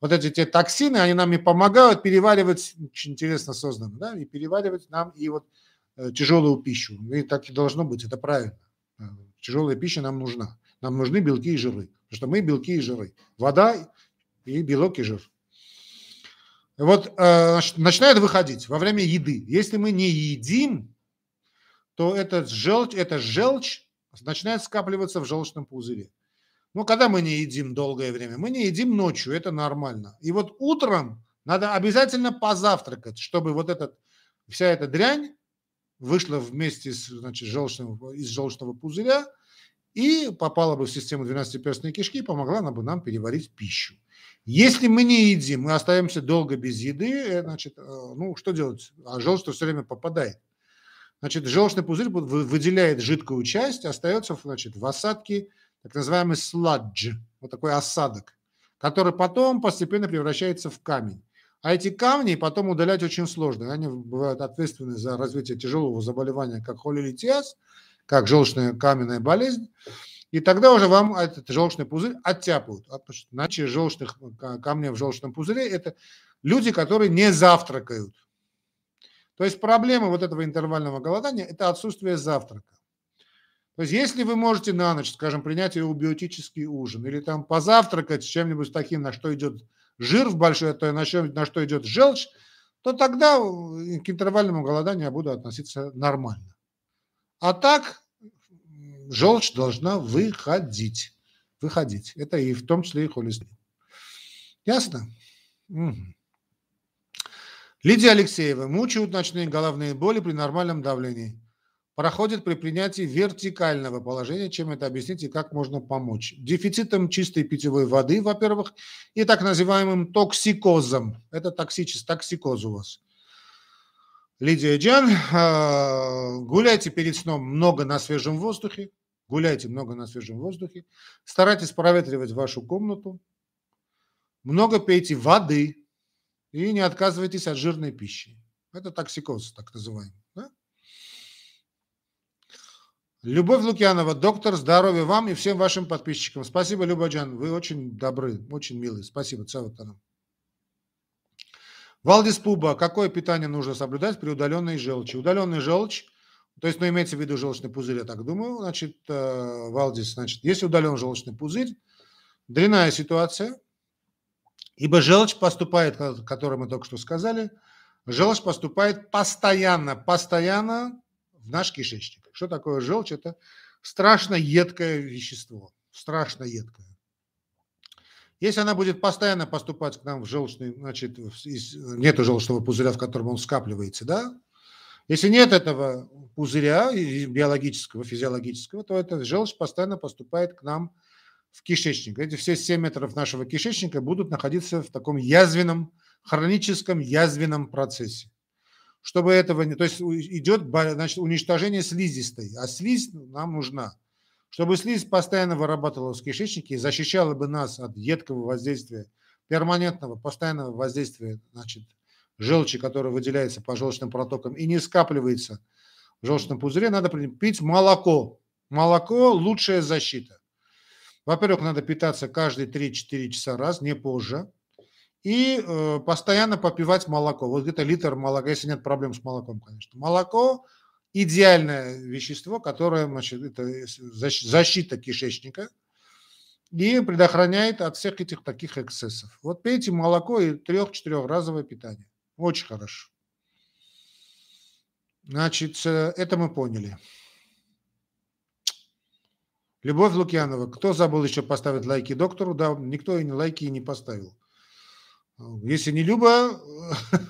Вот эти те токсины, они нам и помогают переваривать, очень интересно создано, да, и переваривать нам и вот тяжелую пищу. И так и должно быть, это правильно. Э, тяжелая пища нам нужна. Нам нужны белки и жиры, потому что мы белки и жиры. Вода и белок и жир. Вот э, начинает выходить во время еды. Если мы не едим, то этот желчь, эта желчь начинает скапливаться в желчном пузыре. Но когда мы не едим долгое время, мы не едим ночью, это нормально. И вот утром надо обязательно позавтракать, чтобы вот этот, вся эта дрянь вышла вместе с, значит, желчным, из желчного пузыря и попала бы в систему 12-перстной кишки помогла бы нам переварить пищу. Если мы не едим, мы остаемся долго без еды, э, значит, э, ну, что делать? А желчь все время попадает. Значит, желчный пузырь выделяет жидкую часть, остается значит, в осадке так называемый сладж, вот такой осадок, который потом постепенно превращается в камень. А эти камни потом удалять очень сложно. Они бывают ответственны за развитие тяжелого заболевания, как холелитиаз, как желчная каменная болезнь. И тогда уже вам этот желчный пузырь оттяпают. А Иначе желчных камней в желчном пузыре – это люди, которые не завтракают. То есть проблема вот этого интервального голодания – это отсутствие завтрака. То есть если вы можете на ночь, скажем, принять эубиотический ужин или там позавтракать чем-нибудь таким, на что идет жир в большой, то на что, на что идет желчь, то тогда к интервальному голоданию я буду относиться нормально. А так желчь должна выходить. Выходить. Это и в том числе и холестерин. Ясно? Угу. Лидия Алексеева. Мучают ночные головные боли при нормальном давлении. Проходит при принятии вертикального положения. Чем это объяснить и как можно помочь? Дефицитом чистой питьевой воды, во-первых, и так называемым токсикозом. Это токсичес, токсикоз у вас. Лидия Джан, а, гуляйте перед сном много на свежем воздухе, гуляйте много на свежем воздухе, старайтесь проветривать вашу комнату, много пейте воды и не отказывайтесь от жирной пищи. Это токсикоз, так называемый. Любовь Лукьянова, доктор, здоровья вам и всем вашим подписчикам. Спасибо, Люба Джан, вы очень добры, очень милые. Спасибо, Цаватанам. Валдис Пуба. Какое питание нужно соблюдать при удаленной желчи? Удаленная желчь, то есть, ну, имеется в виду желчный пузырь, я так думаю, значит, э, Валдис, значит, если удален желчный пузырь, дрянная ситуация, ибо желчь поступает, о которой мы только что сказали, желчь поступает постоянно, постоянно в наш кишечник. Что такое желчь? Это страшно едкое вещество, страшно едкое. Если она будет постоянно поступать к нам в желчный, значит, из, нету желчного пузыря, в котором он скапливается, да? Если нет этого пузыря биологического, физиологического, то эта желчь постоянно поступает к нам в кишечник. Эти все 7 метров нашего кишечника будут находиться в таком язвенном, хроническом язвенном процессе. Чтобы этого не... То есть идет значит, уничтожение слизистой, а слизь нам нужна – чтобы слизь постоянно вырабатывалась в кишечнике и защищала бы нас от едкого воздействия, перманентного, постоянного воздействия значит, желчи, которая выделяется по желчным протокам и не скапливается в желчном пузыре, надо пить молоко. Молоко – лучшая защита. Во-первых, надо питаться каждые 3-4 часа раз, не позже. И э, постоянно попивать молоко. Вот где-то литр молока, если нет проблем с молоком, конечно. Молоко идеальное вещество, которое, значит, это защита кишечника. и предохраняет от всех этих таких эксцессов. Вот пейте молоко и трех-четырехразовое питание. Очень хорошо. Значит, э, это мы поняли. Любовь Лукьянова. Кто забыл еще поставить лайки доктору? Да, никто и лайки не поставил. Если не Люба,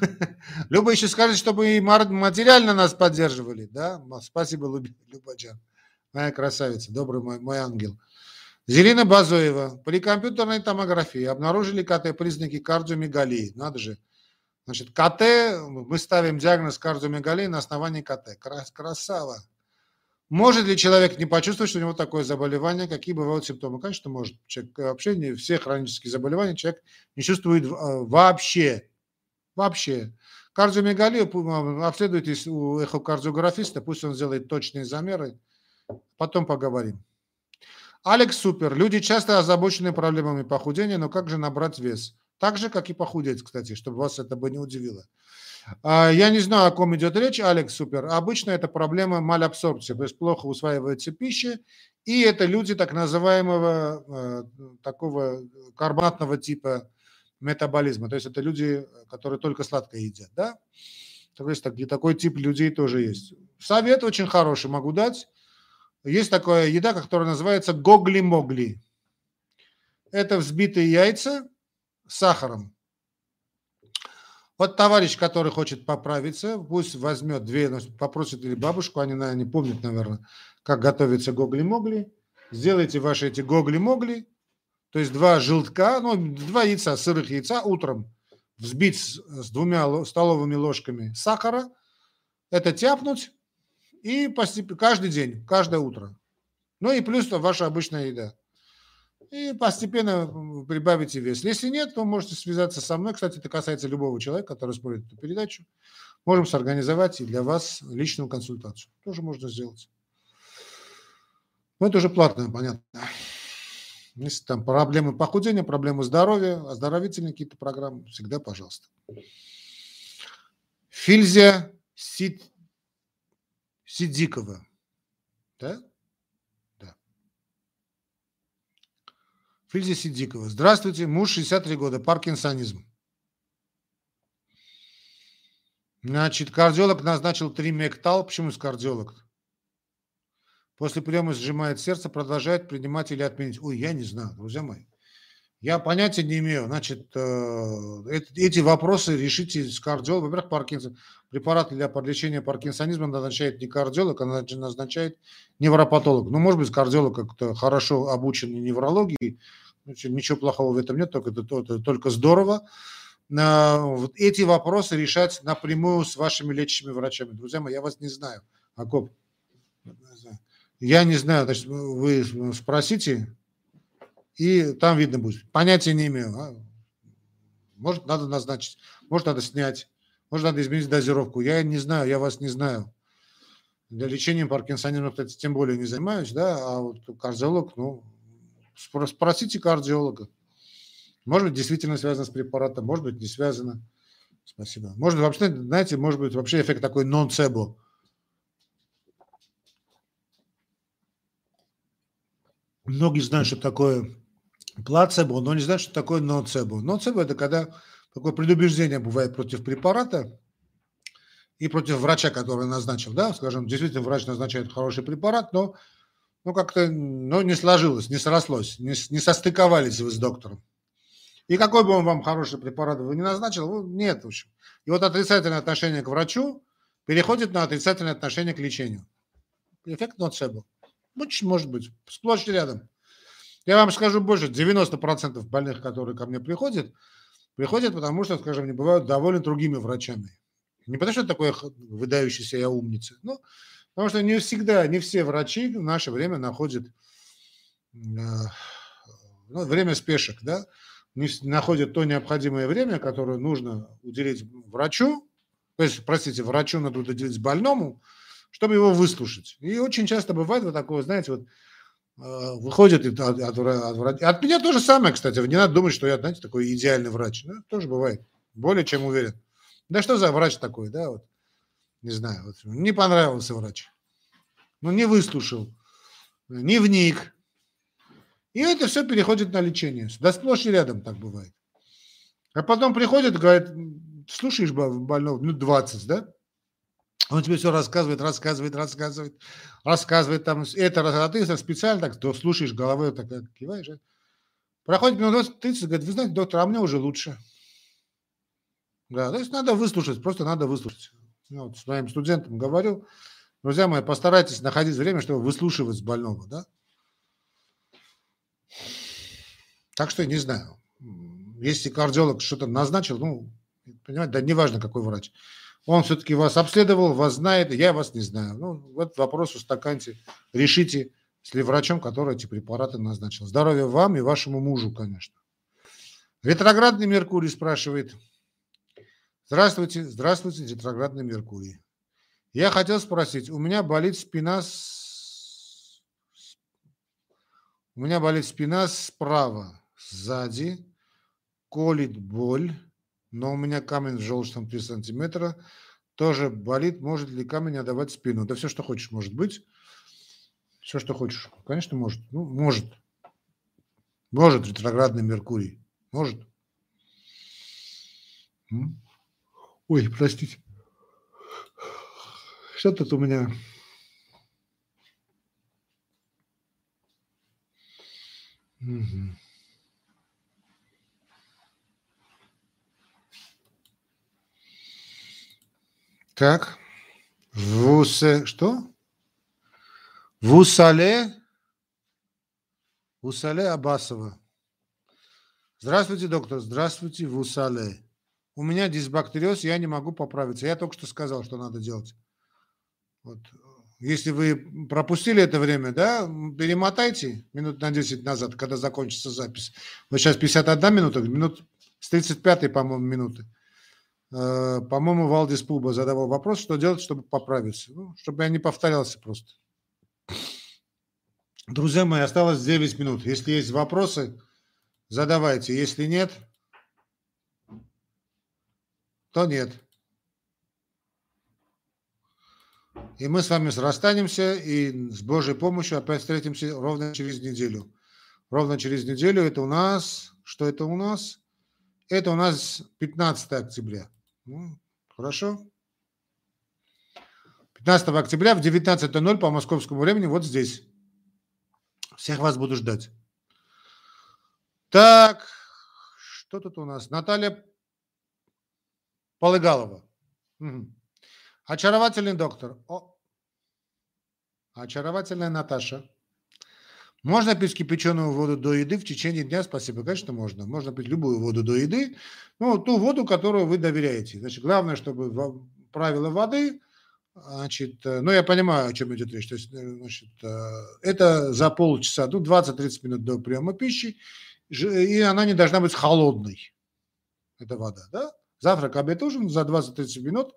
Люба еще скажет, чтобы и материально нас поддерживали. Да? Спасибо, Люба Джан. Моя красавица, добрый мой, мой ангел. Зелина Базоева. При компьютерной томографии обнаружили КТ признаки кардиомегалии. Надо же. Значит, КТ, мы ставим диагноз кардиомегалии на основании КТ. Красава. Может ли человек не почувствовать, что у него такое заболевание? Какие бывают симптомы? Конечно, может. Человек, вообще не все хронические заболевания человек не чувствует э, вообще. Вообще. Кардиомегалию обследуйте у эхокардиографиста, пусть он сделает точные замеры. Потом поговорим. Алекс Супер. Люди часто озабочены проблемами похудения, но как же набрать вес? Так же, как и похудеть, кстати, чтобы вас это бы не удивило. А, я не знаю, о ком идет речь, Алекс Супер. Обычно это проблема малабсорбции, то есть плохо усваивается пища, и это люди так называемого э, такого карбонатного типа метаболизма, то есть это люди, которые только сладкое едят, да? То есть такой, такой тип людей тоже есть. Совет очень хороший могу дать. Есть такая еда, которая называется гогли-могли. Это взбитые яйца с сахаром. Вот товарищ, который хочет поправиться, пусть возьмет две, попросит или бабушку, они, наверное, не помнят, наверное, как готовится гогли-могли. Сделайте ваши эти гогли-могли, то есть два желтка, ну, два яйца, сырых яйца утром взбить с двумя столовыми ложками сахара, это тяпнуть и постепенно, каждый день, каждое утро. Ну и плюс ваша обычная еда и постепенно прибавите вес. Если нет, то можете связаться со мной. Кстати, это касается любого человека, который смотрит эту передачу. Можем сорганизовать и для вас личную консультацию. Тоже можно сделать. Но это уже платное, понятно. Если там проблемы похудения, проблемы здоровья, оздоровительные какие-то программы, всегда пожалуйста. Фильзия Сид... Сидикова. Да? Фильзия Сидикова. Здравствуйте, муж 63 года, паркинсонизм. Значит, кардиолог назначил 3 мектал. Почему с кардиолог? После приема сжимает сердце, продолжает принимать или отменить. Ой, я не знаю, друзья мои. Я понятия не имею. Значит, э, эти вопросы решите с кардиологом. Во-первых, Паркинсон, препараты для подлечения паркинсонизма назначает не кардиолог, а назначает невропатолог. Ну, может быть, кардиолог как-то хорошо обучен неврологии, ничего плохого в этом нет, только, это, это только здорово. Вот эти вопросы решать напрямую с вашими лечащими врачами. Друзья мои, я вас не знаю. Акоп, я не знаю, значит, вы спросите, и там видно будет. Понятия не имею. А? Может, надо назначить, может, надо снять, может, надо изменить дозировку. Я не знаю, я вас не знаю. Для лечения паркинсонизма, кстати, тем более не занимаюсь, да, а вот кардиолог, ну, спросите кардиолога. Может быть, действительно связано с препаратом, может быть, не связано. Спасибо. Может, вообще, знаете, может быть, вообще эффект такой нон-цебо. Многие знают, что такое плацебо, но не знают, что такое ноцебо. Ноцебо – это когда такое предубеждение бывает против препарата и против врача, который назначил. Да? Скажем, действительно, врач назначает хороший препарат, но ну, как-то ну, не сложилось, не срослось, не, не состыковались вы с доктором. И какой бы он вам хороший препарат вы не назначил, нет, в общем. И вот отрицательное отношение к врачу переходит на отрицательное отношение к лечению. Эффект ноцебо. Очень может быть, сплошь рядом. Я вам скажу больше, 90% больных, которые ко мне приходят, приходят потому, что, скажем, не бывают довольны другими врачами. Не потому, что такое выдающийся я умница, но потому что не всегда, не все врачи в наше время находят э, ну, время спешек, да, не находят то необходимое время, которое нужно уделить врачу, то есть, простите, врачу надо уделить больному, чтобы его выслушать. И очень часто бывает вот такое, знаете, вот выходит от, от, от, от, от меня то же самое, кстати. Не надо думать, что я, знаете, такой идеальный врач. Ну, тоже бывает. Более чем уверен. Да что за врач такой, да, вот. Не знаю, вот, не понравился врач. Ну, не выслушал, не вник, И это все переходит на лечение. Да сплошь и рядом так бывает. А потом приходит и говорит, слушаешь больного минут 20, да? Он тебе все рассказывает, рассказывает, рассказывает, рассказывает там это, а ты специально так, то слушаешь головой, так киваешь. Проходит минут 30, говорит, вы знаете, доктор, а мне уже лучше. Да, то есть надо выслушать, просто надо выслушать. Я вот своим студентам говорю, друзья мои, постарайтесь находить время, чтобы выслушивать больного, да? Так что не знаю. Если кардиолог что-то назначил, ну, понимаете, да неважно, какой врач. Он все-таки вас обследовал, вас знает, я вас не знаю. Ну, вот вопрос устаканьте, решите с врачом, который эти препараты назначил. Здоровья вам и вашему мужу, конечно. Ретроградный Меркурий спрашивает. Здравствуйте, здравствуйте, ретроградный Меркурий. Я хотел спросить, у меня болит спина с... У меня болит спина справа, сзади, колит боль, но у меня камень в желчном 3 сантиметра, тоже болит, может ли камень отдавать спину? Да все, что хочешь, может быть. Все, что хочешь. Конечно, может. Ну, может. Может ретроградный Меркурий. Может. Ой, простите. Что тут у меня? Угу. Так. Вусе... Что? Вусале? Вусале Абасова. Здравствуйте, доктор. Здравствуйте, Вусале. У меня дисбактериоз, я не могу поправиться. Я только что сказал, что надо делать. Вот. Если вы пропустили это время, да, перемотайте минут на 10 назад, когда закончится запись. Вот сейчас 51 минута, минут с 35, по-моему, минуты. Э, по-моему, Валдис Пуба задавал вопрос, что делать, чтобы поправиться. Ну, чтобы я не повторялся просто. Друзья мои, осталось 9 минут. Если есть вопросы, задавайте. Если нет, то нет. И мы с вами расстанемся и с Божьей помощью опять встретимся ровно через неделю. Ровно через неделю это у нас... Что это у нас? Это у нас 15 октября. Ну, хорошо. 15 октября в 19.00 по московскому времени вот здесь. Всех вас буду ждать. Так, что тут у нас? Наталья Полыгалова. Угу. Очаровательный доктор. О. Очаровательная Наташа. Можно пить кипяченую воду до еды в течение дня? Спасибо. Конечно, можно. Можно пить любую воду до еды. Ну, ту воду, которую вы доверяете. Значит, главное, чтобы правила воды, значит, э, ну, я понимаю, о чем идет речь. То есть, э, значит, э, это за полчаса, ну, 20-30 минут до приема пищи, и она не должна быть холодной. Это вода, да? Завтрак, обед, ужин за 20-30 минут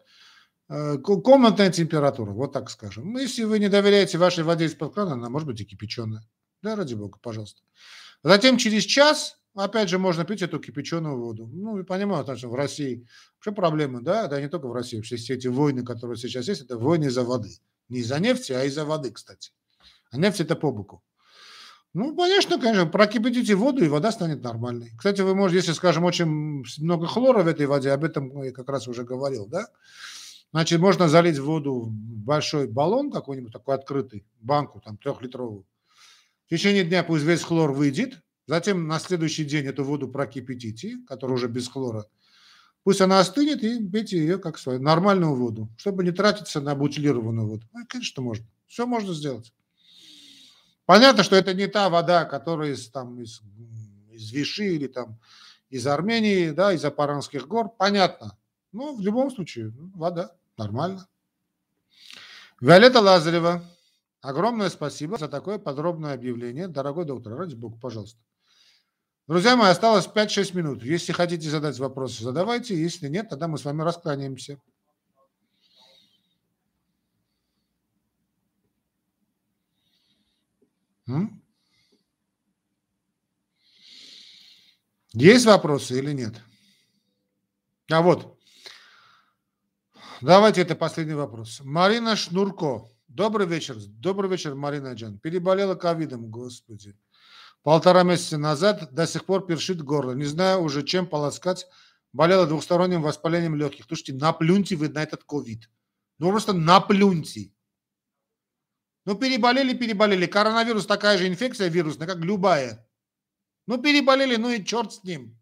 комнатная температура, вот так скажем. Ну, если вы не доверяете вашей воде из-под крана, она может быть и кипяченая. Да, ради бога, пожалуйста. Затем через час, опять же, можно пить эту кипяченую воду. Ну, и понимаю, что в России вообще проблемы, да, да не только в России, все эти войны, которые сейчас есть, это войны из-за воды. Не из-за нефти, а из-за воды, кстати. А нефть это по боку. Ну, конечно, конечно, прокипятите воду, и вода станет нормальной. Кстати, вы можете, если, скажем, очень много хлора в этой воде, об этом я как раз уже говорил, да, значит, можно залить воду в большой баллон какой-нибудь такой открытый, банку там трехлитровую, в течение дня пусть весь хлор выйдет, затем на следующий день эту воду прокипятите, которая уже без хлора. Пусть она остынет и пейте ее как свою нормальную воду, чтобы не тратиться на бутилированную воду. Ну, конечно, можно. Все можно сделать. Понятно, что это не та вода, которая из, там, из, из Виши или там из Армении, да, из Апаранских гор. Понятно. Но в любом случае, ну, вода. Нормально. Виолетта Лазарева. Огромное спасибо за такое подробное объявление. Дорогой доктор, ради бога, пожалуйста. Друзья мои, осталось 5-6 минут. Если хотите задать вопросы, задавайте. Если нет, тогда мы с вами раскланяемся. Есть вопросы или нет? А вот. Давайте это последний вопрос. Марина Шнурко. Добрый вечер. Добрый вечер, Марина Джан. Переболела ковидом, господи. Полтора месяца назад до сих пор першит горло. Не знаю уже, чем полоскать. Болела двухсторонним воспалением легких. Слушайте, наплюньте вы на этот ковид. Ну просто наплюньте. Ну переболели, переболели. Коронавирус такая же инфекция вирусная, как любая. Ну переболели, ну и черт с ним.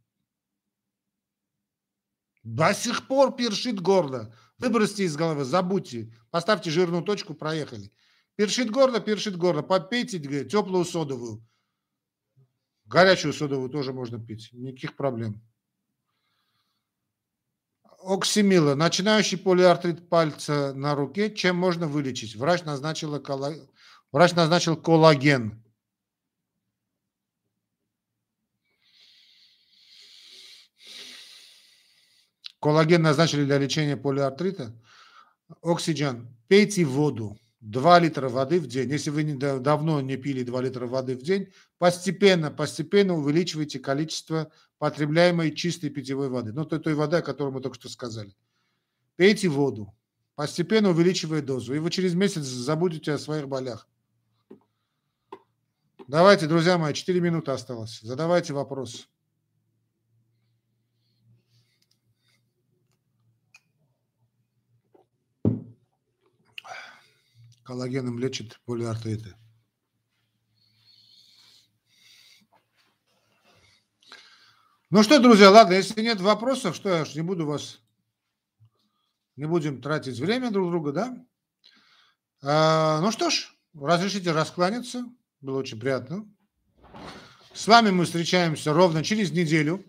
До сих пор першит горло. Выбросьте из головы, забудьте. Поставьте жирную точку, проехали. Першит горло, першит горло. Попейте теплую содовую. Горячую содовую тоже можно пить. Никаких проблем. Оксимила. Начинающий полиартрит пальца на руке. Чем можно вылечить? Врач, назначил колла... Врач назначил коллаген. Коллаген назначили для лечения полиартрита. Оксиген. Пейте воду. 2 литра воды в день. Если вы давно не пили 2 литра воды в день, постепенно, постепенно увеличивайте количество потребляемой чистой питьевой воды. Ну, той, той воды, о которой мы только что сказали. Пейте воду, постепенно увеличивая дозу. И вы через месяц забудете о своих болях. Давайте, друзья мои, 4 минуты осталось. Задавайте вопрос. Коллагеном лечит полиартриты. Ну что, друзья, ладно, если нет вопросов, что я ж не буду вас, не будем тратить время друг друга, да? А, ну что ж, разрешите раскланяться, было очень приятно. С вами мы встречаемся ровно через неделю,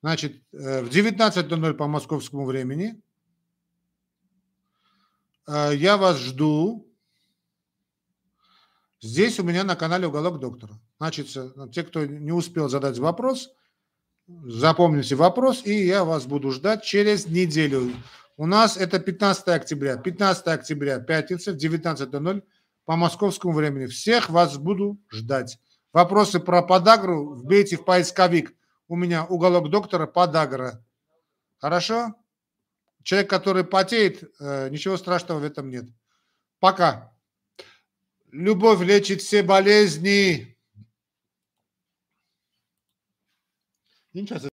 значит, э, в 19.00 по московскому времени. Э, я вас жду. Здесь у меня на канале «Уголок доктора». Значит, те, кто не успел задать вопрос, запомните вопрос, и я вас буду ждать через неделю. У нас это 15 октября. 15 октября, пятница, 19.00 по московскому времени. Всех вас буду ждать. Вопросы про подагру вбейте в поисковик. У меня уголок доктора подагра. Хорошо? Человек, который потеет, э, ничего страшного в этом нет. Пока. Любовь лечит все болезни.